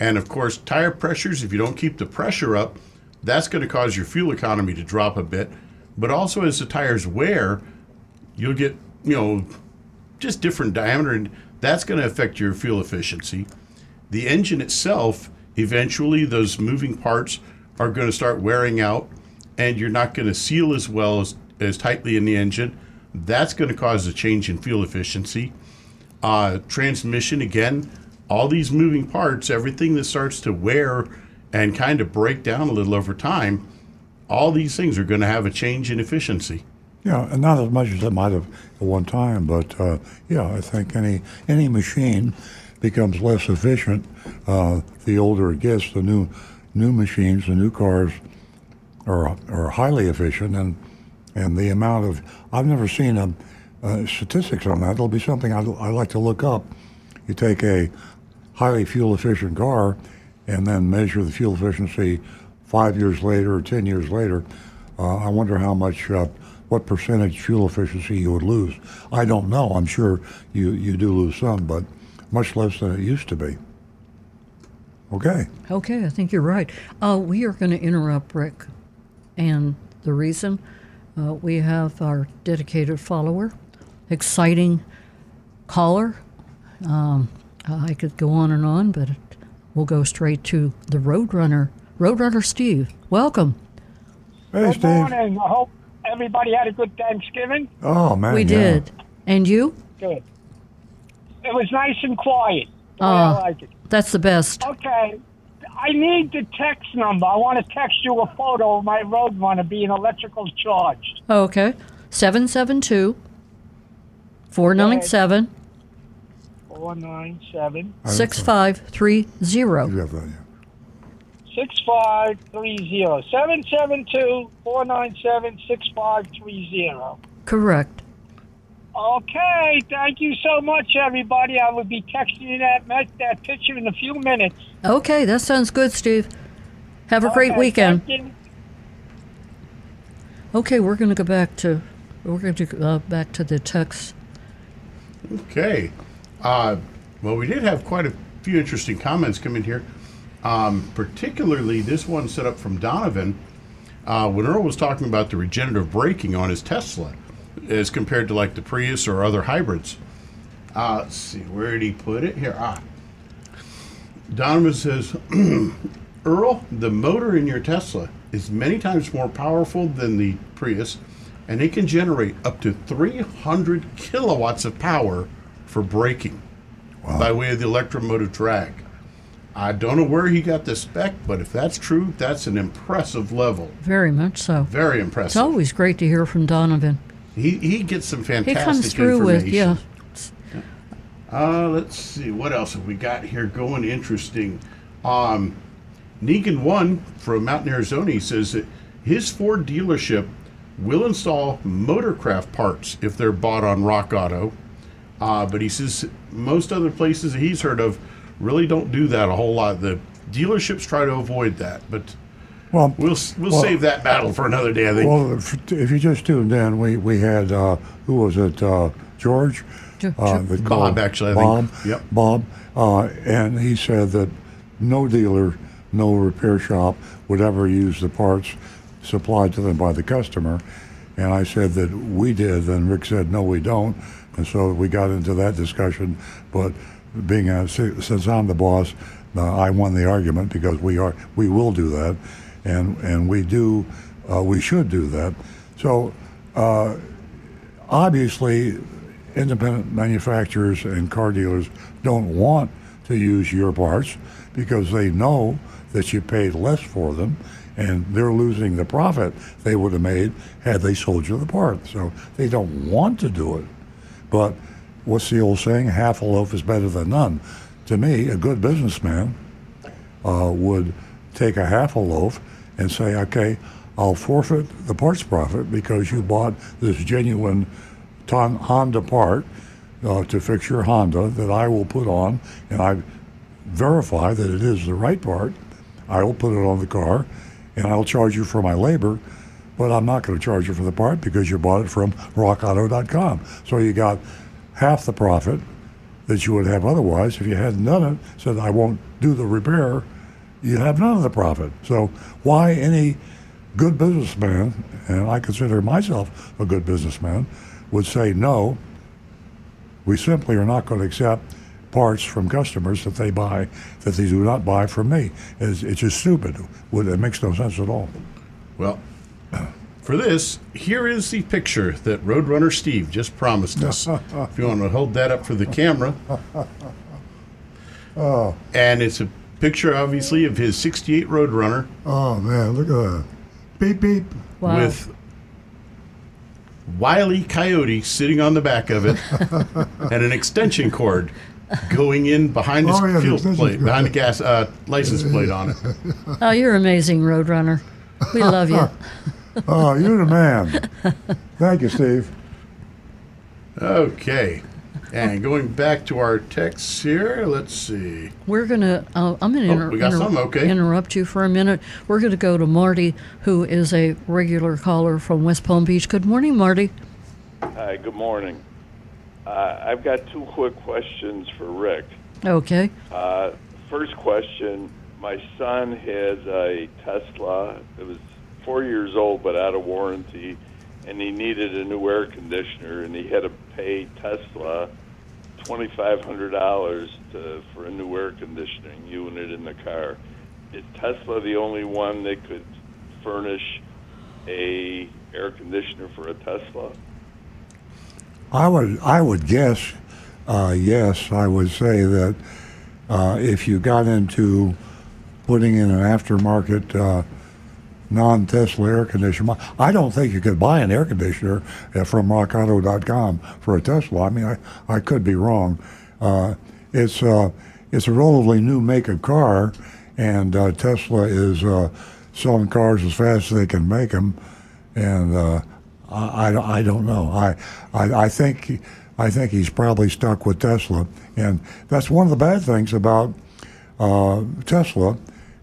And of course, tire pressures, if you don't keep the pressure up, that's going to cause your fuel economy to drop a bit. But also, as the tires wear, you'll get, you know, just different diameter, and that's going to affect your fuel efficiency. The engine itself, eventually, those moving parts are going to start wearing out, and you're not going to seal as well as, as tightly in the engine. That's going to cause a change in fuel efficiency. Uh, transmission, again, all these moving parts, everything that starts to wear and kind of break down a little over time, all these things are going to have a change in efficiency. Yeah, and not as much as it might have at one time, but uh, yeah, I think any any machine becomes less efficient uh, the older it gets. The new new machines, the new cars, are are highly efficient, and and the amount of I've never seen a, uh, statistics on that. It'll be something I'd, I'd like to look up. You take a highly fuel efficient car and then measure the fuel efficiency five years later or ten years later. Uh, I wonder how much, uh, what percentage fuel efficiency you would lose. I don't know. I'm sure you, you do lose some, but much less than it used to be. Okay. Okay, I think you're right. Uh, we are going to interrupt Rick, and the reason uh, we have our dedicated follower, exciting caller. Um, I could go on and on, but we'll go straight to the Roadrunner. Roadrunner Steve, welcome. Hey, Good Steve. morning. I hope everybody had a good Thanksgiving. Oh, man. we yeah. did. And you? Good. It was nice and quiet. the way Ah. I like it. That's the best. Okay. I need the text number. I want to text you a photo of my Roadrunner being electrical charged. Okay. 772 497 497 6530. You have that, yeah. 6530. 772 497 6530. Correct. Okay. Thank you so much, everybody. I will be texting you that, that picture in a few minutes. Okay, that sounds good, Steve. Have a great Okay, weekend. thank you. Okay, we're going to go back to we're going to go uh, back to the text. Okay. Uh, well, we did have quite a few interesting comments come in here. Um, particularly this one set up from Donovan uh, when Earl was talking about the regenerative braking on his Tesla as compared to like the Prius or other hybrids. Uh, let's see, where did he put it? Here. Ah. Donovan says, Earl, the motor in your Tesla is many times more powerful than the Prius, and it can generate up to 300 kilowatts of power for braking by way of the electromotive drag. I don't know where he got the spec, but if that's true, that's an impressive level. Very much so. Very impressive. It's always great to hear from Donovan. He, he gets some fantastic. He fantastic comes through with yeah. Uh, let's see what else have we got here going interesting. Um, Negan One from Mountain Arizona he says that his Ford dealership will install motorcraft parts if they're bought on Rock Auto. Uh, but he says most other places that he's heard of really don't do that a whole lot. The dealerships try to avoid that, but Well, we'll we'll well- save that battle for another day. I think. Well, if, if you just tuned in, we, we had, uh, who was it, uh, George? Jo- Uh, Bob, actually, I Bob, think. Yep. Bob. Uh, and he said that no dealer, no repair shop would ever use the parts supplied to them by the customer. And I said that we did, and Rick said, no, we don't. And so we got into that discussion. But being a, since I'm the boss, uh, I won the argument because we are we will do that. and and we do, uh, we should do that. So, uh, obviously, independent manufacturers and car dealers don't want to use your parts because they know that you paid less for them and they're losing the profit they would have made had they sold you the part. So they don't want to do it. But what's the old saying? Half a loaf is better than none. To me, a good businessman uh, would take a half a loaf and say, okay, I'll forfeit the parts profit because you bought this genuine Honda part uh, to fix your Honda that I will put on, and I verify that it is the right part. I will put it on the car, and I'll charge you for my labor, but I'm not going to charge you for the part because you bought it from RockAuto.com. So you got half the profit that you would have otherwise if you hadn't done it. Said I won't do the repair. You have none of the profit. So why any good businessman, and I consider myself a good businessman, would say no. We simply are not going to accept parts from customers that they buy that they do not buy from me. It's, it's just stupid. It makes no sense at all. Well, for this, here is the picture that Roadrunner Steve just promised us. if you want to hold that up for the camera. Oh. And it's a picture, obviously, of his 68 Roadrunner Oh man, look at that. Beep beep. Wow. with Wiley Coyote sitting on the back of it and an extension cord going in behind his Oh, yeah, the fuel extension plate, behind the gas uh, license plate on it. Oh, you're amazing, Roadrunner. We love you. oh, you're the man. Thank you, Steve. Okay. And going back to our texts here, let's see. We're gonna. Uh, I'm gonna Oh, inter- we got inter- some, okay. interrupt you for a minute. We're gonna go to Marty, who is a regular caller from West Palm Beach. Good morning, Marty. Hi, good morning. Uh, I've got two quick questions for Rick. Okay. Uh, first question My son has a Tesla. It was four years old but out of warranty, and he needed a new air conditioner, and he had to pay Tesla $2,500 to, for a new air conditioning unit in the car. Is Tesla the only one that could furnish a air conditioner for a Tesla? I would I would guess uh, yes. I would say that uh, if you got into putting in an aftermarket uh, non-Tesla air conditioner, I don't think you could buy an air conditioner uh, from RockAuto.com for a Tesla. I mean, I, I could be wrong. Uh, it's uh, it's a relatively new make of car, and uh, Tesla is uh, selling cars as fast as they can make them, and uh, I, I, I don't know. I, I I think I think he's probably stuck with Tesla, and that's one of the bad things about Tesla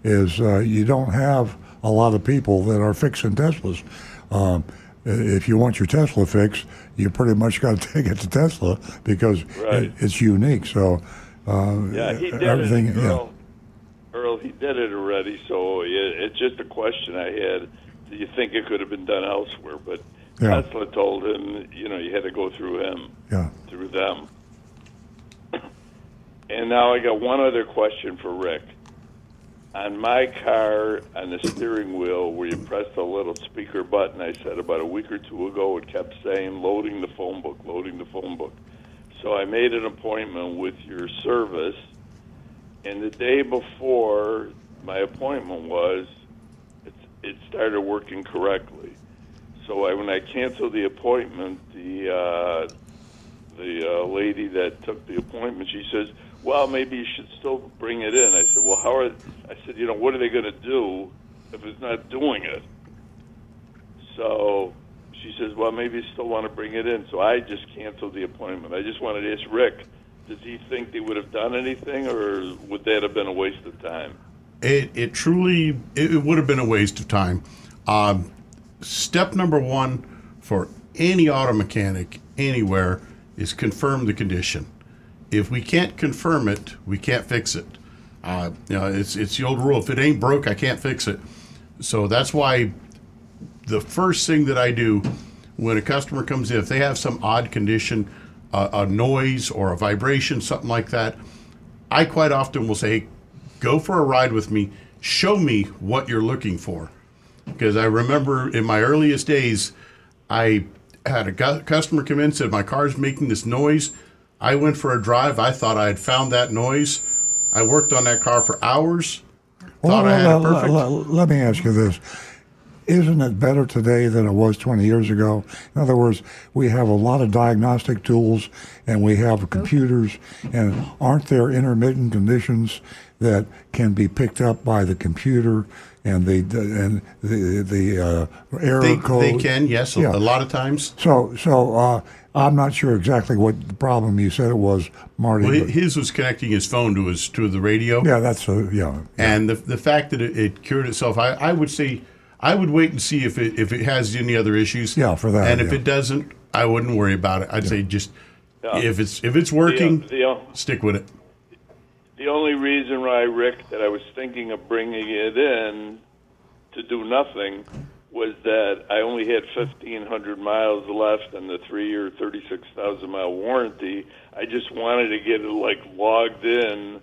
is you don't have a lot of people that are fixing Teslas. Um, if you want your Tesla fixed, you pretty much got to take it to Tesla because Right. it, it's unique. So uh, Yeah, he did everything. it. yeah. Earl, Earl, he did it already. So it, it's just a question I had. Do you think it could have been done elsewhere? But Yeah. Tesla told him, you know, you had to go through him, Yeah. through them. And now I got one other question for Rick. On my car, on the steering wheel, where you press the little speaker button, I said about a week or two ago, it kept saying loading the phone book, loading the phone book. So I made an appointment with your service, and the day before my appointment was, it, it started working correctly. So I, when I canceled the appointment, the uh, the uh, lady that took the appointment, she says, "Well, maybe you should still bring it in." I said, "Well, how are?" I said, "You know, what are they going to do if it's not doing it?" So she says, "Well, maybe you still want to bring it in." So I just canceled the appointment. I just wanted to ask Rick, does he think they would have done anything, or would that have been a waste of time? It, it truly it, would have been a waste of time. Um, step number one for any auto mechanic anywhere is confirm the condition. If we can't confirm it, we can't fix it. Uh, you know, it's it's the old rule: if it ain't broke, I can't fix it. So that's why the first thing that I do when a customer comes in, if they have some odd condition, uh, a noise or a vibration, something like that, I quite often will say, "Go for a ride with me. show me what you're looking for. Because I remember in my earliest days, I had a customer come in said my car's making this noise. I went for a drive. I thought I had found that noise. I worked on that car for hours. Well, thought I had let, it perfect. let- let- let me ask you this. Isn't it better today than it was 20 years ago? In other words, we have a lot of diagnostic tools and we have computers, and aren't there intermittent conditions that can be picked up by the computer and the and the the uh, error They, code? they can, yes, a- Yeah. a lot of times. So, so uh, I'm not sure exactly what the problem you said it was, Marty. Well, his was connecting his phone to his to the radio. yeah, that's a, yeah. And the the fact that it, it cured itself, I, I would say I would wait and see if it if it has any other issues. Yeah, for that, And if yeah. it doesn't, I wouldn't worry about it. I'd say just Yeah. if it's if it's working, The, uh, stick with it. The only reason why, Rick, that I was thinking of bringing it in to do nothing was that I only had 1,500 miles left on the three-year, 36,000 mile warranty. I just wanted to get it like logged in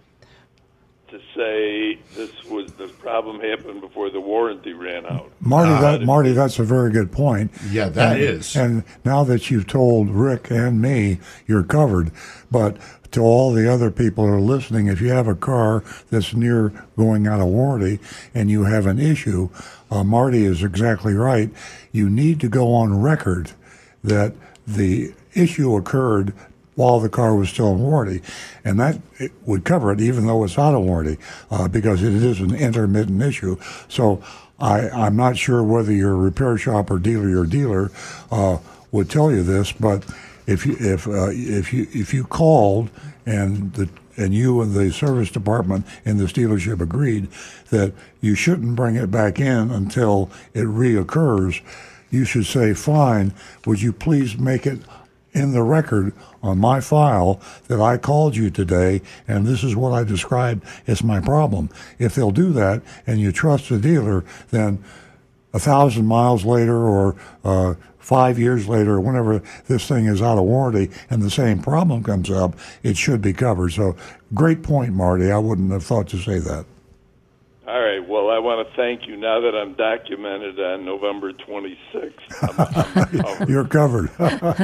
to say this was the problem happened before the warranty ran out. Marty, Uh, that Marty, that's a very good point. Yeah, that and, is. And now that you've told Rick and me, you're covered. But to all the other people who are listening, if you have a car that's near going out of warranty and you have an issue, uh, Marty is exactly right. You need to go on record that the issue occurred while the car was still in warranty, and that would cover it even though it's out of warranty, uh, because it is an intermittent issue. So I, I'm not sure whether your repair shop or dealer your dealer uh, would tell you this, but if you if uh, if you if you called and the and you and the service department in this dealership agreed that you shouldn't bring it back in until it reoccurs, you should say, "Fine, would you please make it in the record on my file that I called you today and this is what I described as my problem. If they'll do that and you trust the dealer, then a thousand miles later or uh, five years later, whenever this thing is out of warranty and the same problem comes up, it should be covered. So, great point, Marty. I wouldn't have thought to say that. All right. Well, I want to thank you. Now that I'm documented on November 26th, I'm, I'm covered. You're covered. uh,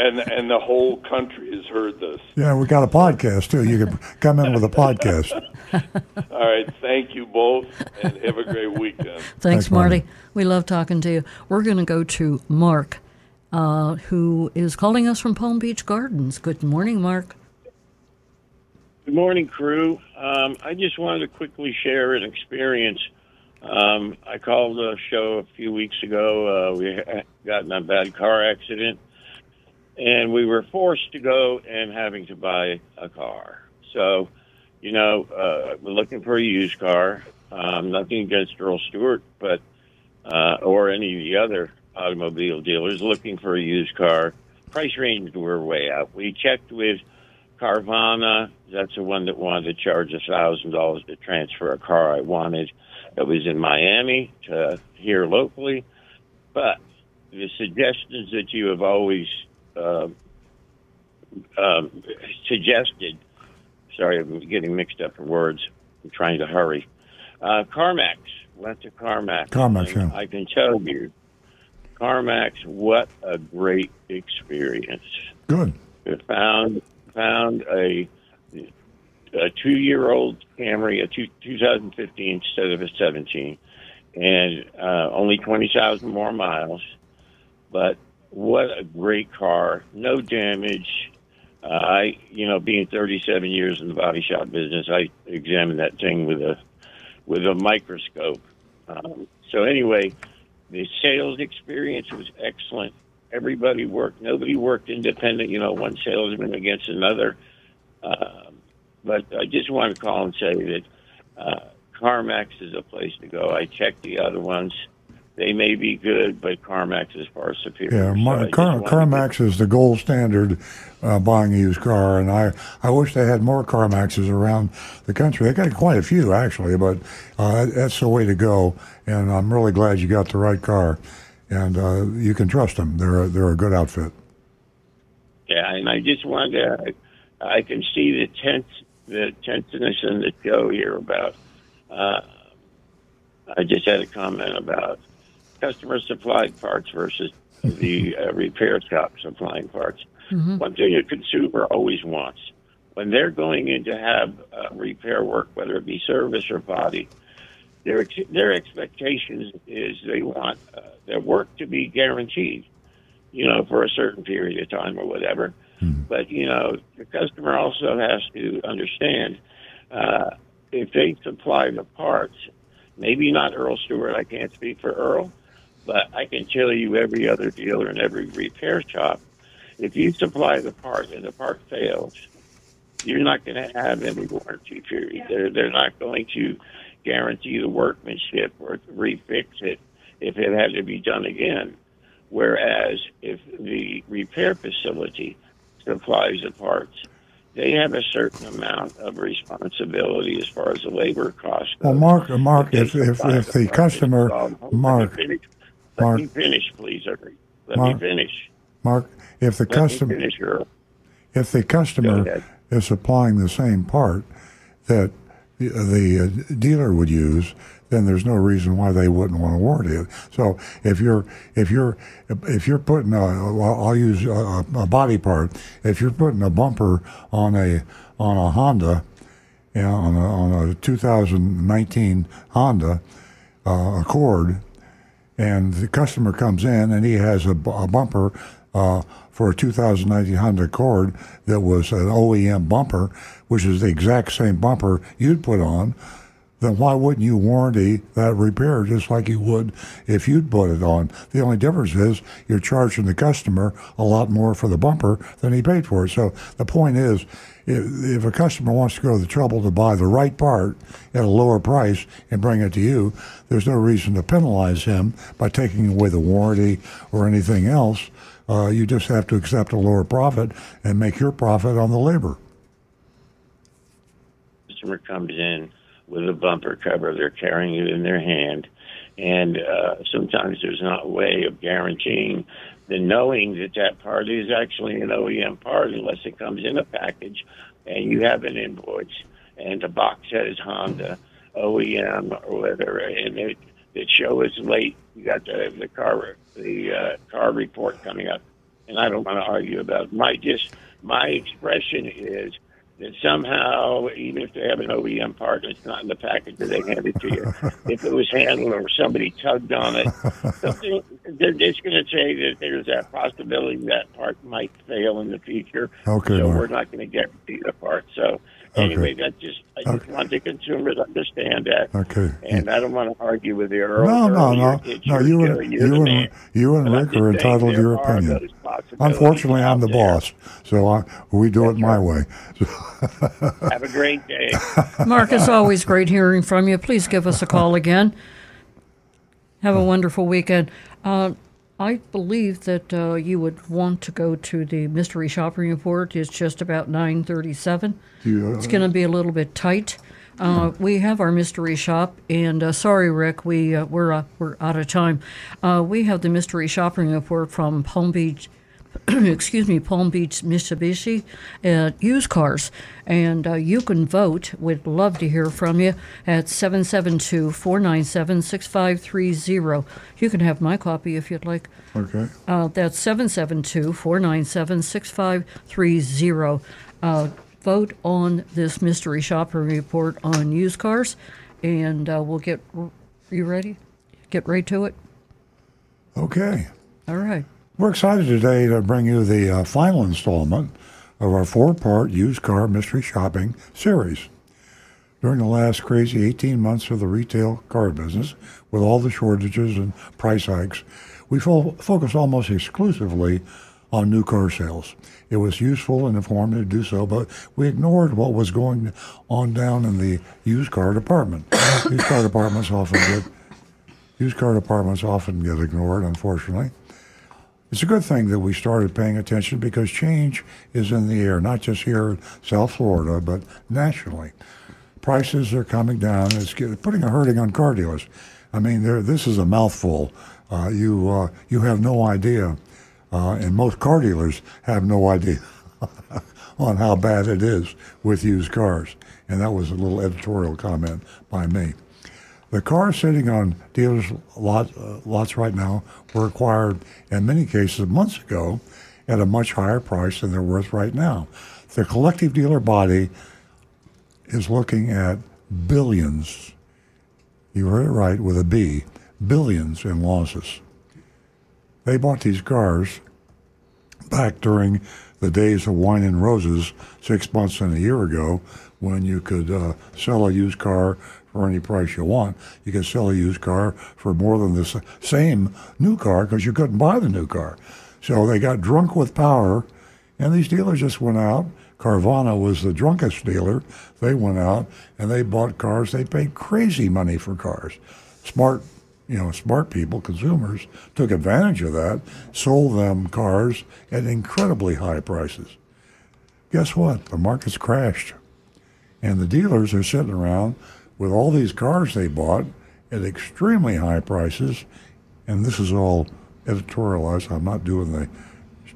and and the whole country has heard this. yeah, we got a podcast too. You can come in with a podcast. All right, thank you both, and have a great weekend. Thanks, Thanks, Marty. Marty. We love talking to you. We're going to go to Mark, uh, who is calling us from Palm Beach Gardens. Good morning, Mark. Good morning, crew. Um, I just wanted to quickly share an experience. Um, I called a show a few weeks ago. Uh, we got in a bad car accident, and we were forced to go and having to buy a car. So, you know, uh, looking for a used car. Um, nothing against Earl Stewart, but uh, or any of the other automobile dealers looking for a used car. Price range were way out. We checked with Carvana. That's the one that wanted to charge a thousand dollars to transfer a car I wanted that was in Miami to here locally. But the suggestions that you have always uh, um, suggested. Sorry, I'm getting mixed up in words. I'm trying to hurry. Uh, CarMax went to CarMax. CarMax, yeah. I can tell you, CarMax, what a great experience. Good. We found found a a two year old Camry, a two, 2015 instead of a 17, and uh, only 20,000 more miles. But what a great car! No damage. Uh, I, you know, being 37 years in the body shop business, I examined that thing with a with a microscope. Um, so anyway, the sales experience was excellent. Everybody worked. Nobody worked independent. You know, one salesman against another. Um, but I just want to call and say that uh, CarMax is a place to go. I checked the other ones. They may be good, but CarMax is far superior. Yeah, So I just Car- wanted to- CarMax is the gold standard uh, buying a used car, and I, I wish they had more CarMaxes around the country. They got quite a few actually, but uh, that's the way to go. And I'm really glad you got the right car, and uh, you can trust them. They're a, they're a good outfit. Yeah, and I just wanted to. I can see the tense, the tenseness in the show here about uh, I just had a comment about customer supplied parts versus the uh, repair shop supplying parts. Mhm. One thing a consumer always wants when they're going in to have uh, repair work, whether it be service or body, their ex- their expectations is they want uh, their work to be guaranteed, you know, for a certain period of time or whatever. But you know, the customer also has to understand uh, if they supply the parts, maybe not Earl Stewart. I can't speak for Earl, but I can tell you every other dealer and every repair shop, if you supply the part and the part fails, you're not going to have any warranty period. They're, they're not going to guarantee the workmanship or refix it if it had to be done again. Whereas if the repair facility supplies the parts, they have a certain amount of responsibility as far as the labor cost. Well, Mark, Mark, if if, if the customer, Mark, Let Mark, me finish, please. Ernie. Let Mark, me finish. Mark, if the Let customer, finish, if the customer is supplying the same part that the, the uh, dealer would use, then there's no reason why they wouldn't want to warranty it. So if you're if you're if you're putting a, I'll use a, a body part. If you're putting a bumper on a on a Honda, you know, on a, on a 2019 Honda uh, Accord, and the customer comes in and he has a, a bumper uh, for a 2019 Honda Accord that was an OEM bumper, which is the exact same bumper you'd put on, then why wouldn't you warranty that repair just like you would if you'd put it on? The only difference is you're charging the customer a lot more for the bumper than he paid for it. So the point is, if, if a customer wants to go to the trouble to buy the right part at a lower price and bring it to you, there's no reason to penalize him by taking away the warranty or anything else. Uh, you just have to accept a lower profit and make your profit on the labor. customer comes in with a bumper cover, they're carrying it in their hand, and uh, sometimes there's not a way of guaranteeing the knowing that that part is actually an OEM part unless it comes in a package and you have an invoice and the box says Honda OEM or whatever, and it, the show is late. You got the the car the uh, car report coming up, and I don't want to argue about it. my just my expression is that somehow, even if they have an OEM part, it's not in the package that they hand it to you. if it was handled or somebody tugged on it, something, they're just going to say that there's that possibility that part might fail in the future. Oh, okay, so Mark. we're not going to guarantee the part. So anyway, that just I just want the consumers to understand that. Okay. And I don't want to argue with the Earl. No, no, Earl, no, no. You and you're you man. and you and Rick are entitled to your opinion. Unfortunately, I'm the there. boss, so I, we do it my way. Have a great day. Mark, it's always great hearing from you. Please give us a call again. Have a wonderful weekend. Uh, I believe that uh, you would want to go to the mystery shopping report. It's just about nine thirty-seven. You, uh, It's going to be a little bit tight. Uh, we have our mystery shop, and uh, sorry, Rick, we uh, we're uh, we're out of time. Uh, we have the mystery shopping report from Palm Beach. excuse me, Palm Beach, Mitsubishi, at used cars. And uh, you can vote. We'd love to hear from you at 772 497 6530. You can have my copy if you'd like. Okay. Uh, that's 772 497 6530. Uh, Vote on this mystery shopper report on used cars, and uh, we'll get. You ready? Get right to it? Okay. All right. We're excited today to bring you the uh, final installment of our four-part used car mystery shopping series. During the last crazy 18 months of the retail car business, with all the shortages and price hikes, we fo- focused almost exclusively on new car sales. It was useful and informative to do so, but we ignored what was going on down in the used car department. used car departments often get used car departments often get ignored, unfortunately. It's a good thing that we started paying attention because change is in the air, not just here in South Florida, but nationally. Prices are coming down. It's putting a hurting on car dealers. I mean, this is a mouthful. Uh, you uh, you have no idea, uh, and most car dealers have no idea on how bad it is with used cars. And that was a little editorial comment by me. The cars sitting on dealers' lot, uh, lots right now were acquired in many cases months ago at a much higher price than they're worth right now. The collective dealer body is looking at billions, you heard it right, with a B, billions in losses. They bought these cars back during the days of wine and roses six months and a year ago when you could uh, sell a used car for any price you want. You could sell a used car for more than the same new car because you couldn't buy the new car. So they got drunk with power, and these dealers just went out. Carvana was the drunkest dealer. They went out and they bought cars. They paid crazy money for cars. Smart, you know, smart people, consumers, took advantage of that, sold them cars at incredibly high prices. Guess what? The market's crashed. And the dealers are sitting around with all these cars they bought at extremely high prices. And this is all editorialized. I'm not doing the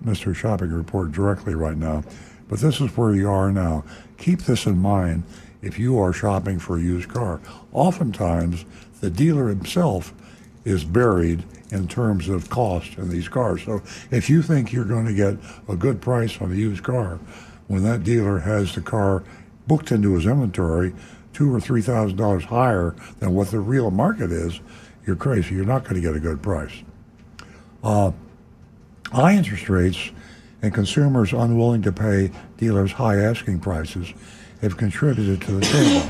Mystery Shopping Report directly right now, but this is where you are now. Keep this in mind if you are shopping for a used car. Oftentimes, the dealer himself is buried in terms of cost in these cars. So if you think you're going to get a good price on a used car, when that dealer has the car booked into his inventory two or three thousand dollars higher than what the real market is, you're crazy. You're not going to get a good price. Uh, high interest rates and consumers unwilling to pay dealers high asking prices have contributed to the table.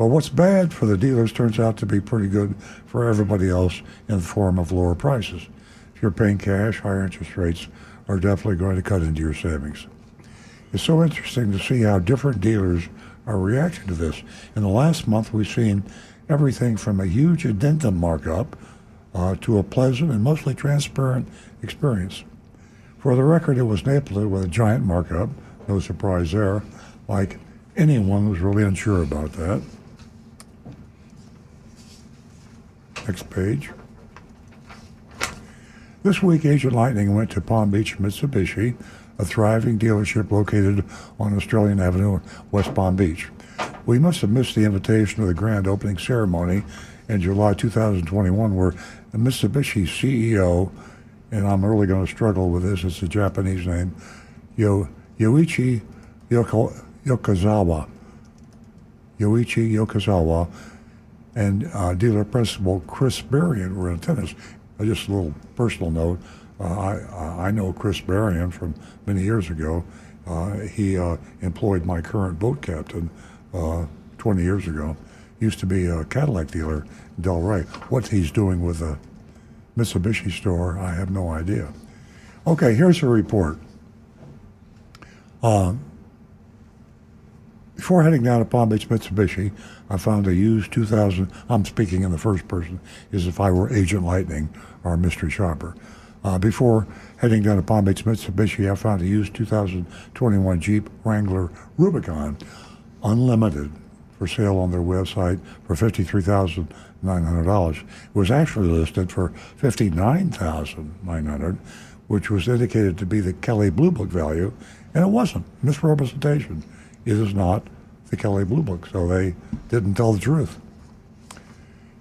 But what's bad for the dealers turns out to be pretty good for everybody else in the form of lower prices. If you're paying cash, higher interest rates are definitely going to cut into your savings. It's so interesting to see how different dealers are reacting to this. In the last month, we've seen everything from a huge addendum markup uh, to a pleasant and mostly transparent experience. For the record, it was Napleton with a giant markup, no surprise there, like anyone was really unsure about that. Next page. This week, Agent Lightning went to Palm Beach Mitsubishi, a thriving dealership located on Australian Avenue, West Palm Beach. We must have missed the invitation to the grand opening ceremony in July 2021, where the Mitsubishi CEO, and I'm really going to struggle with this, it's a Japanese name, Yo, Yoichi Yoko, Yokozawa. Yoichi Yokozawa and uh, dealer principal Chris Berrien were in attendance. Uh, just a little personal note. Uh, I, I know Chris Berrien from many years ago. Uh, he uh, employed my current boat captain uh, 20 years ago. Used to be a Cadillac dealer in Delray. What he's doing with a Mitsubishi store, I have no idea. Okay, here's a report. Uh, before heading down to Palm Beach Mitsubishi, I found a used 2000. I'm speaking in the first person, as if I were Agent Lightning or mystery shopper. Uh, before heading down to Palm Beach Mitsubishi, I found a used 2021 Jeep Wrangler Rubicon, unlimited, for sale on their website for $53,900. It was actually listed for 59,900, which was indicated to be the Kelley Blue Book value, and it wasn't. Misrepresentation. It is not the Kelley Blue Book, so they didn't tell the truth.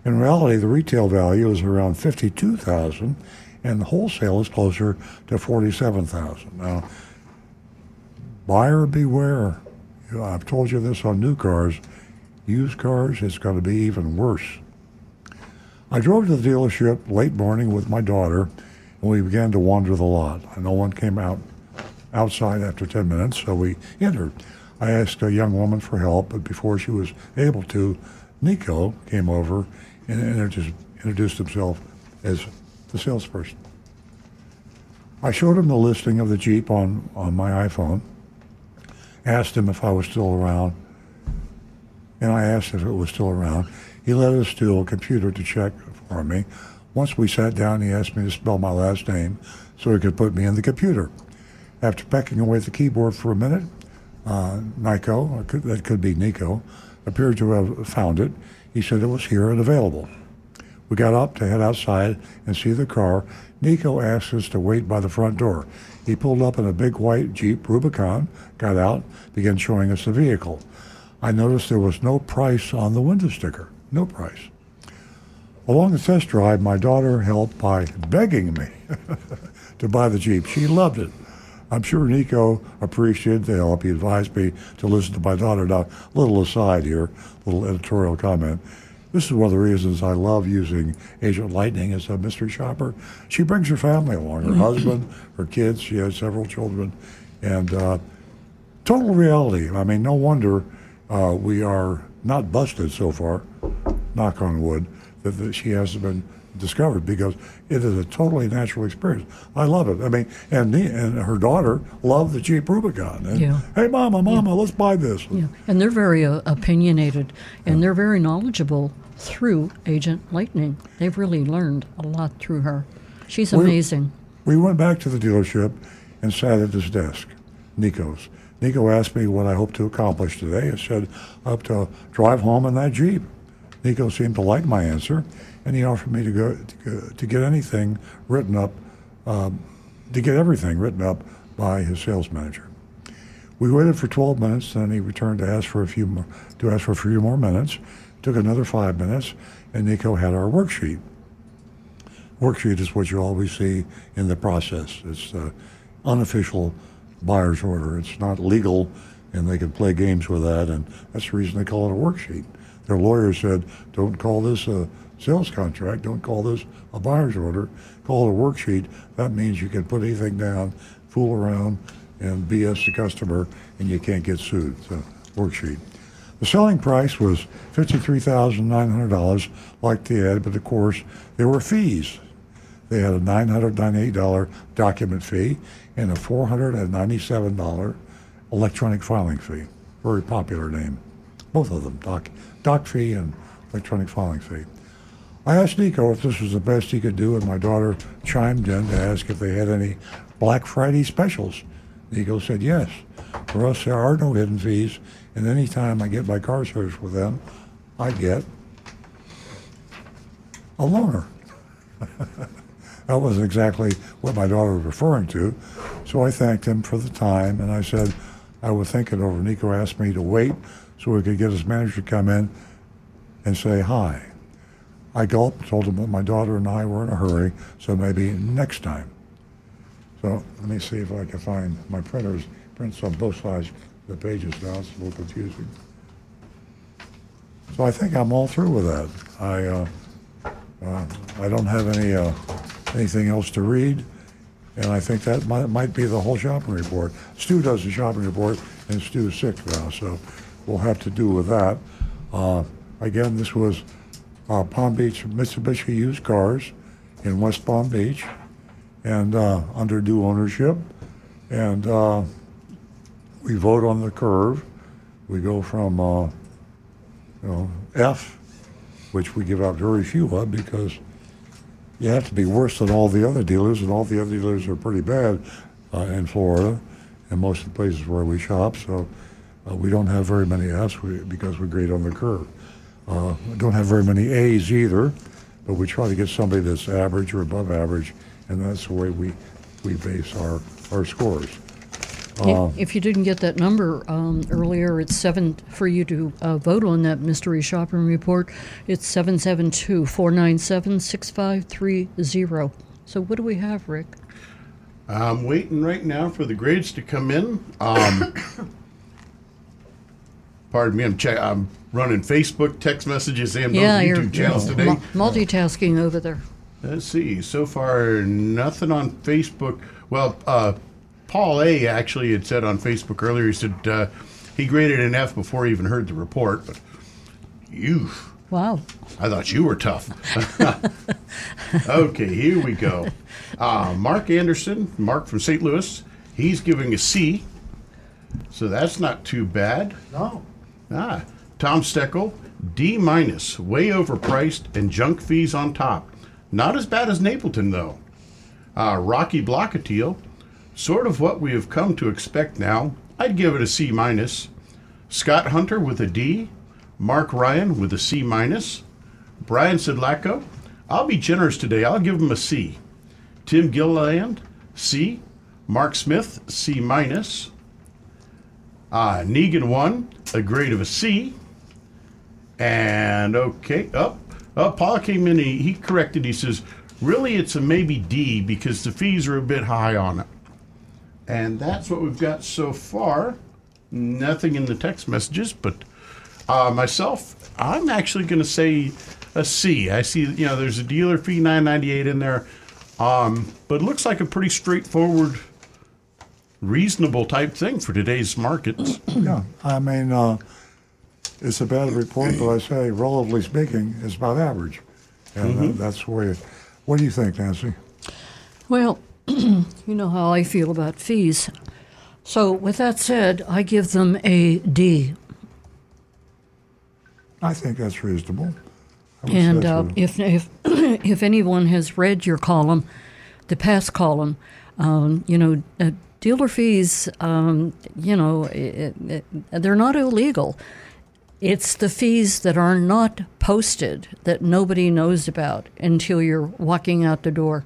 In reality, the retail value is around 52000 and the wholesale is closer to 47000 Now, buyer beware. You know, I've told you this on new cars. Used cars, it's going to be even worse. I drove to the dealership late morning with my daughter, and we began to wander the lot. No one came out outside after 10 minutes, so we entered. I asked a young woman for help, but before she was able to, Nico came over and introduced, himself as the salesperson. I showed him the listing of the Jeep on, on my iPhone, asked him if I was still around, and I asked if it was still around. He led us to a computer to check for me. Once we sat down, he asked me to spell my last name so he could put me in the computer. After pecking away at the keyboard for a minute, uh, Nico, could, that could be Nico, appeared to have found it. He said it was here and available. We got up to head outside and see the car. Nico asked us to wait by the front door. He pulled up in a big white Jeep Rubicon, got out, began showing us the vehicle. I noticed there was no price on the window sticker. no price. Along the test drive, my daughter helped by begging me to buy the Jeep. She loved it. I'm sure Nico appreciated the help. He advised me to listen to my daughter. Now, little aside here, little editorial comment. This is one of the reasons I love using Agent Lightning as a mystery shopper. She brings her family along, her husband, her kids. She has several children, and uh, total reality. I mean, no wonder uh, we are not busted so far. Knock on wood that, that she hasn't been discovered because it is a totally natural experience. I love it. I mean, and me and her daughter loved the Jeep Rubicon. And, Yeah. Hey, mama, mama, let's buy this. Yeah, and they're very uh, opinionated and they're very knowledgeable through Agent Lightning. They've really learned a lot through her. She's We- amazing. We went back to the dealership and sat at his desk, Nico's. Nico asked me what I hope to accomplish today. I said, I hope to drive home in that Jeep. Nico seemed to like my answer, and he offered me to go to, to get anything written up, um, to get everything written up by his sales manager. We waited for 12 minutes, then he returned to ask for a few more, to ask for a few more minutes. Took another five minutes, and Nico had our worksheet. Worksheet is what you always see in the process. It's the unofficial buyer's order. It's not legal, and they can play games with that, and that's the reason they call it a worksheet. Their lawyer said, don't call this a sales contract, don't call this a buyer's order, call it a worksheet. That means you can put anything down, fool around, and BS the customer, and you can't get sued. A worksheet. The selling price was $53,900, like the ad, but of course, there were fees. They had a $998 document fee and a $497 electronic filing fee. Very popular name. Both of them, doc, doc fee and electronic filing fee. I asked Nico if this was the best he could do, and my daughter chimed in to ask if they had any Black Friday specials. Nico said yes. For us, there are no hidden fees, and any time I get my car serviced with them, I get a loaner. that wasn't exactly what my daughter was referring to, so I thanked him for the time, and I said I would think it over. Nico asked me to wait so we could get his manager to come in and say hi. I gulped, told him that my daughter and I were in a hurry, so maybe next time. So let me see if I can find my printers. Prints on both sides of the pages now. It's a little confusing. So I think I'm all through with that. I uh, uh, I don't have any uh, anything else to read, and I think that might, might be the whole shopping report. Stu does the shopping report, and Stu's sick now, so we'll have to do with that. Uh, again, this was uh, Palm Beach Mitsubishi used cars in West Palm Beach, and uh, under due ownership, and uh, we vote on the curve. We go from uh, you know F, which we give out very few of because you have to be worse than all the other dealers, and all the other dealers are pretty bad uh, in Florida and most of the places where we shop. So uh, we don't have very many Fs because we're great on the curve. Uh, don't have very many A's either, but we try to get somebody that's average or above average, and that's the way we, we base our, our scores. Uh, if you didn't get that number um, earlier, it's seven for you to uh, vote on that mystery shopping report. It's 772 497 6530. So, what do we have, Rick? I'm waiting right now for the grades to come in. Um, pardon me, I'm check. I'm running Facebook text messages and yeah, those you're YouTube channels mu- today. multitasking over there. Let's see. So far, nothing on Facebook. Well, uh, Paul A. actually had said on Facebook earlier. He said uh, he graded an F before he even heard the report. But you, Wow. I thought you were tough. okay, here we go. Uh, Mark Anderson, Mark from St. Louis, he's giving a C. So that's not too bad. No. Ah, Tom Steckel, D minus, way overpriced and junk fees on top. Not as bad as Napleton though. Uh, Rocky Blockatiel, sort of what we have come to expect now. I'd give it a C minus. Scott Hunter with a D. Mark Ryan with a C minus. Brian Sidlacko, I'll be generous today. I'll give him a C. Tim Gilliland, C. Mark Smith, C minus. Uh, Negan one, a grade of a C. And okay, up, up. Paul came in. He, he corrected. He says, "Really, it's a maybe D because the fees are a bit high on it." And that's what we've got so far. Nothing in the text messages, but uh, myself, I'm actually going to say a C. I see, you know, there's a dealer fee 998 in there, um, but it looks like a pretty straightforward, reasonable type thing for today's markets. Yeah, I mean, uh, it's a bad report, but I say, relatively speaking, it's about average. And uh, Mhm. that's the way it, what do you think, Nancy? Well, you know how I feel about fees. So, with that said, I give them a D. I think that's reasonable. I would say And that's uh, reasonable. if if if anyone has read your column, the past column, um, you know, uh, dealer fees, um, you know, it, it, they're not illegal. It's the fees that are not posted that nobody knows about until you're walking out the door.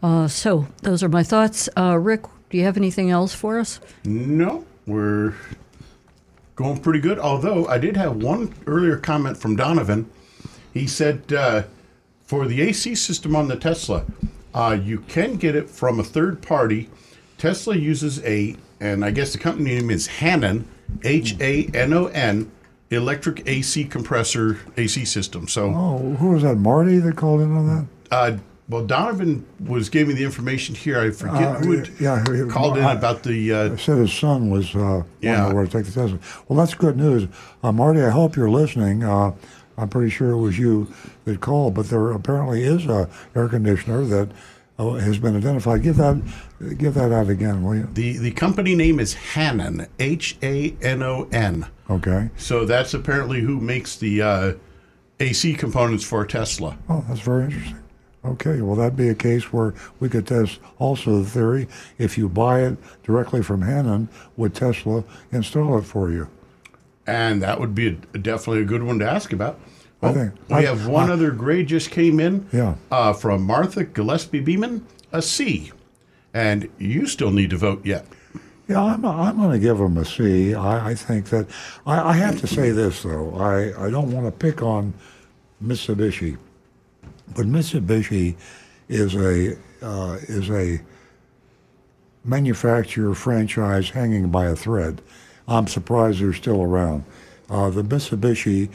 Uh, so those are my thoughts. Uh, Rick, do you have anything else for us? No, we're going pretty good. Although I did have one earlier comment from Donovan. He said uh, for the AC system on the Tesla, uh, you can get it from a third party. Tesla uses a, and I guess the company name is Hanon, H A N O N, electric AC compressor AC system. So. Oh, who was that? Marty that called in on that? Uh, well, Donovan was giving the information here. I forget Uh, who had yeah, called in I- about the. Uh, I said his son was uh, Yeah. wanting to take the test. Well, that's good news, uh, Marty. I hope you're listening. Uh, I'm pretty sure it was you that called, but there apparently is a air conditioner that has been identified. Give that, give that out again, will you? the the company name is Hanon, H A N O N. Okay. So that's apparently who makes the uh, AC components for Tesla. Oh, that's very interesting. Okay, well, that'd be a case where we could test also the theory if you buy it directly from Hanon, would Tesla install it for you? And that would be a, definitely a good one to ask about. I think- we I- have one I- other grade just came in. Yeah. Uh, from Martha Gillespie Beeman, a C. And you still need to vote yet. Yeah, I'm, I'm going to give them a C. I, I think that I, I have to say this though. I, I don't want to pick on Mitsubishi, but Mitsubishi is a uh, is a manufacturer franchise hanging by a thread. I'm surprised they're still around. Uh, the Mitsubishi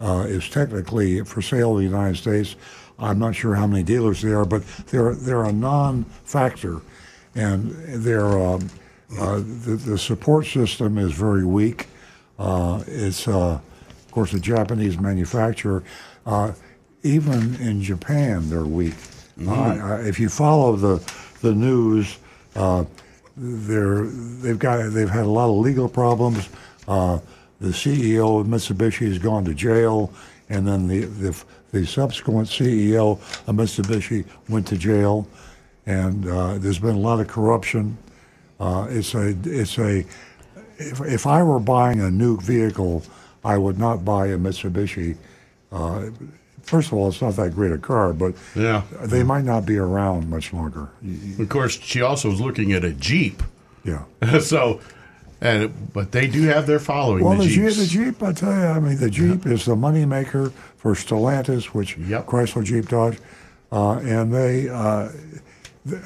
uh, is technically for sale in the United States. I'm not sure how many dealers there are, but they're they're a non-factor, and they're um, uh, the, the support system is very weak. Uh, it's uh, of course a Japanese manufacturer. Uh, even in Japan, they're weak. Mm. Uh, if you follow the the news, uh, they're they've got they've had a lot of legal problems. The CEO of Mitsubishi has gone to jail, and then the the, the subsequent CEO of Mitsubishi went to jail, and uh, there's been a lot of corruption. Uh, it's a it's a if, if I were buying a new vehicle, I would not buy a Mitsubishi. Uh, first of all, it's not that great a car, but Yeah. they might not be around much longer. Of course, she also was looking at a Jeep. Yeah. so, and but they do have their following. Well, the, the Jeep, the Jeep, I tell you, I mean, the Jeep is the moneymaker for Stellantis, which Chrysler Jeep Dodge, uh, and they, uh,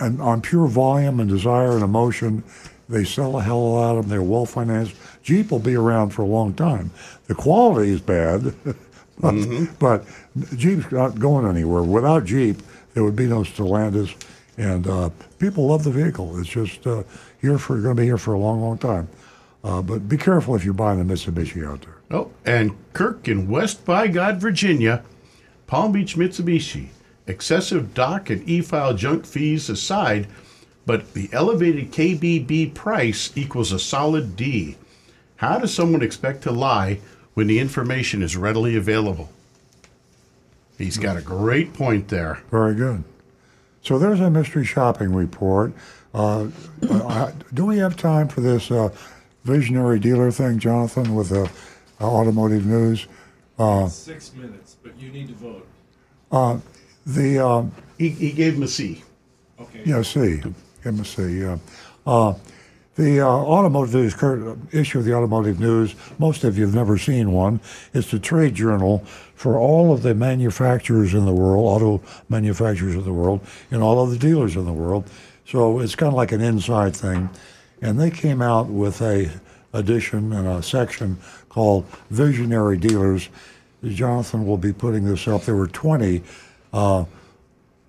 and on pure volume and desire and emotion, they sell a hell out of them. They're well financed. Jeep will be around for a long time. The quality is bad, but, but Jeep's not going anywhere. Without Jeep, there would be no Stellantis, and uh, people love the vehicle. It's just uh, here for going to be here for a long, long time. Uh, but be careful if you're buying a Mitsubishi out there. Oh, and Kirk in West by God, Virginia, Palm Beach Mitsubishi. Excessive doc and e-file junk fees aside, but the elevated KBB price equals a solid D. How does someone expect to lie when the information is readily available? He's got a great point there. Very good. So there's a mystery shopping report. Uh, uh, do we have time for this uh, visionary dealer thing, Jonathan, with the uh, automotive news? Uh, Six minutes, but you need to vote. uh, the um, he, he gave him a C. Okay. Yeah, C. Give him a C. Yeah. Uh, The uh, automotive news, current issue of the automotive news, most of you have never seen one. It's the trade journal for all of the manufacturers in the world, auto manufacturers in the world, and all of the dealers in the world. So it's kind of like an inside thing. And they came out with a edition and a section called Visionary Dealers. Jonathan will be putting this up. There were 20. Uh,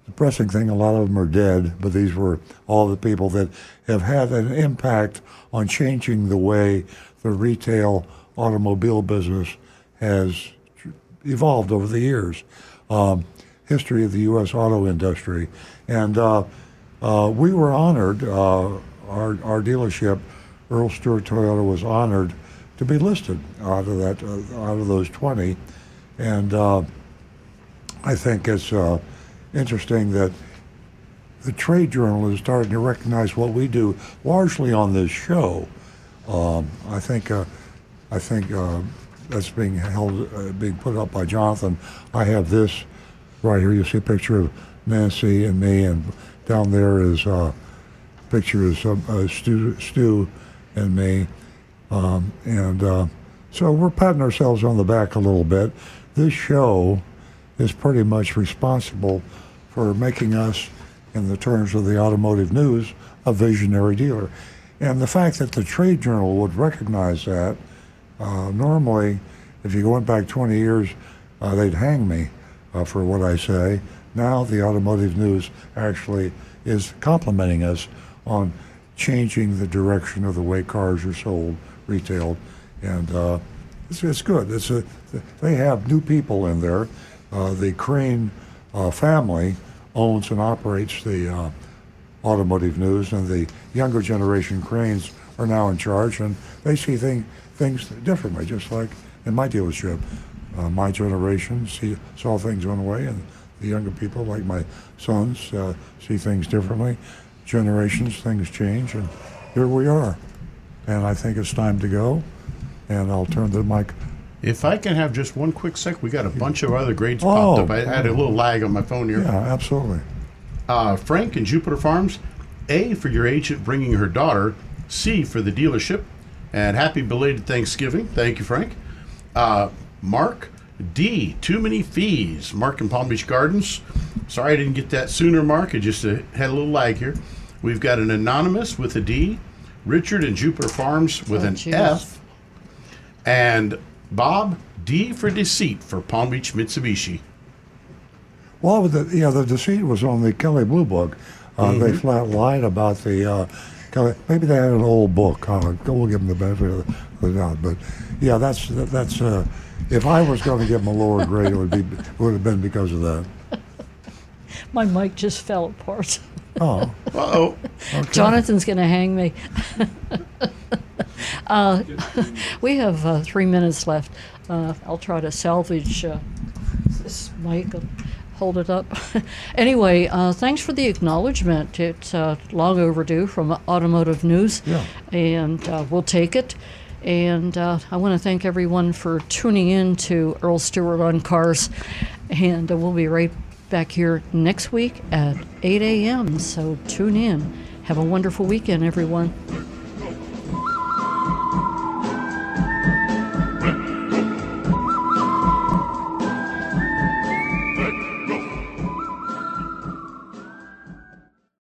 depressing thing, a lot of them are dead, but these were all the people that have had an impact on changing the way the retail automobile business has evolved over the years. Um, history of the U.S. auto industry. And uh, uh, we were honored, uh, our, our dealership, Earl Stewart Toyota, was honored to be listed out of that, uh, out of those 20. And uh, I think it's uh, interesting that the trade journal is starting to recognize what we do largely on this show. Um, I think uh, I think uh, that's being held being put up by Jonathan. I have this right here. You see a picture of Nancy and me, and down there is uh, pictures of uh, Stu, Stu and me, um, and uh, so we're patting ourselves on the back a little bit. This show is pretty much responsible for making us, in the terms of the automotive news, a visionary dealer. And the fact that the trade journal would recognize that, uh, normally, if you went back 20 years, uh, they'd hang me uh, for what I say. Now the automotive news actually is complimenting us on changing the direction of the way cars are sold, retailed, and uh, it's, it's good. It's a, they have new people in there. Uh, the Crain uh, family owns and operates the uh, automotive news, and the younger generation Crains are now in charge, and they see thing, things differently, just like in my dealership. Uh, my generation see, saw things one way, and the younger people, like my sons, uh, see things differently. Generations, things change, and here we are. And I think it's time to go, and I'll turn the mic If I can have just one quick sec, we got a bunch of other grades Oh, popped up. I had a little lag on my phone here. Yeah, absolutely. Uh, Frank and Jupiter Farms, A for your agent bringing her daughter, C for the dealership, and happy belated Thanksgiving. Thank you, Frank. Uh, Mark, D, too many fees. Mark in Palm Beach Gardens. Sorry I didn't get that sooner, Mark. I just uh, had a little lag here. We've got an anonymous with a D, Richard and Jupiter Farms with Oh, an jeez. F, and Bob, D for deceit for Palm Beach Mitsubishi. Well, the, yeah, the deceit was on the Kelley Blue Book. Uh, They Mhm. flat lied about the uh, Kelley. Maybe they had an old book. Uh, we'll give them the benefit of the, the doubt. But yeah, that's that's. Uh, if I was going to give them a lower grade, it would be it would have been because of that. My mic just fell apart. Oh. Uh-oh. Okay. Jonathan's going to hang me. uh, we have uh, three minutes left. Uh, I'll try to salvage uh, this mic. Hold it up. anyway, uh, thanks for the acknowledgement. It's uh, long overdue from Automotive News, Yeah. and uh, we'll take it. And uh, I want to thank everyone for tuning in to Earl Stewart on Cars. And uh, we'll be right back here next week at 8 a.m. So tune in. Have a wonderful weekend, everyone.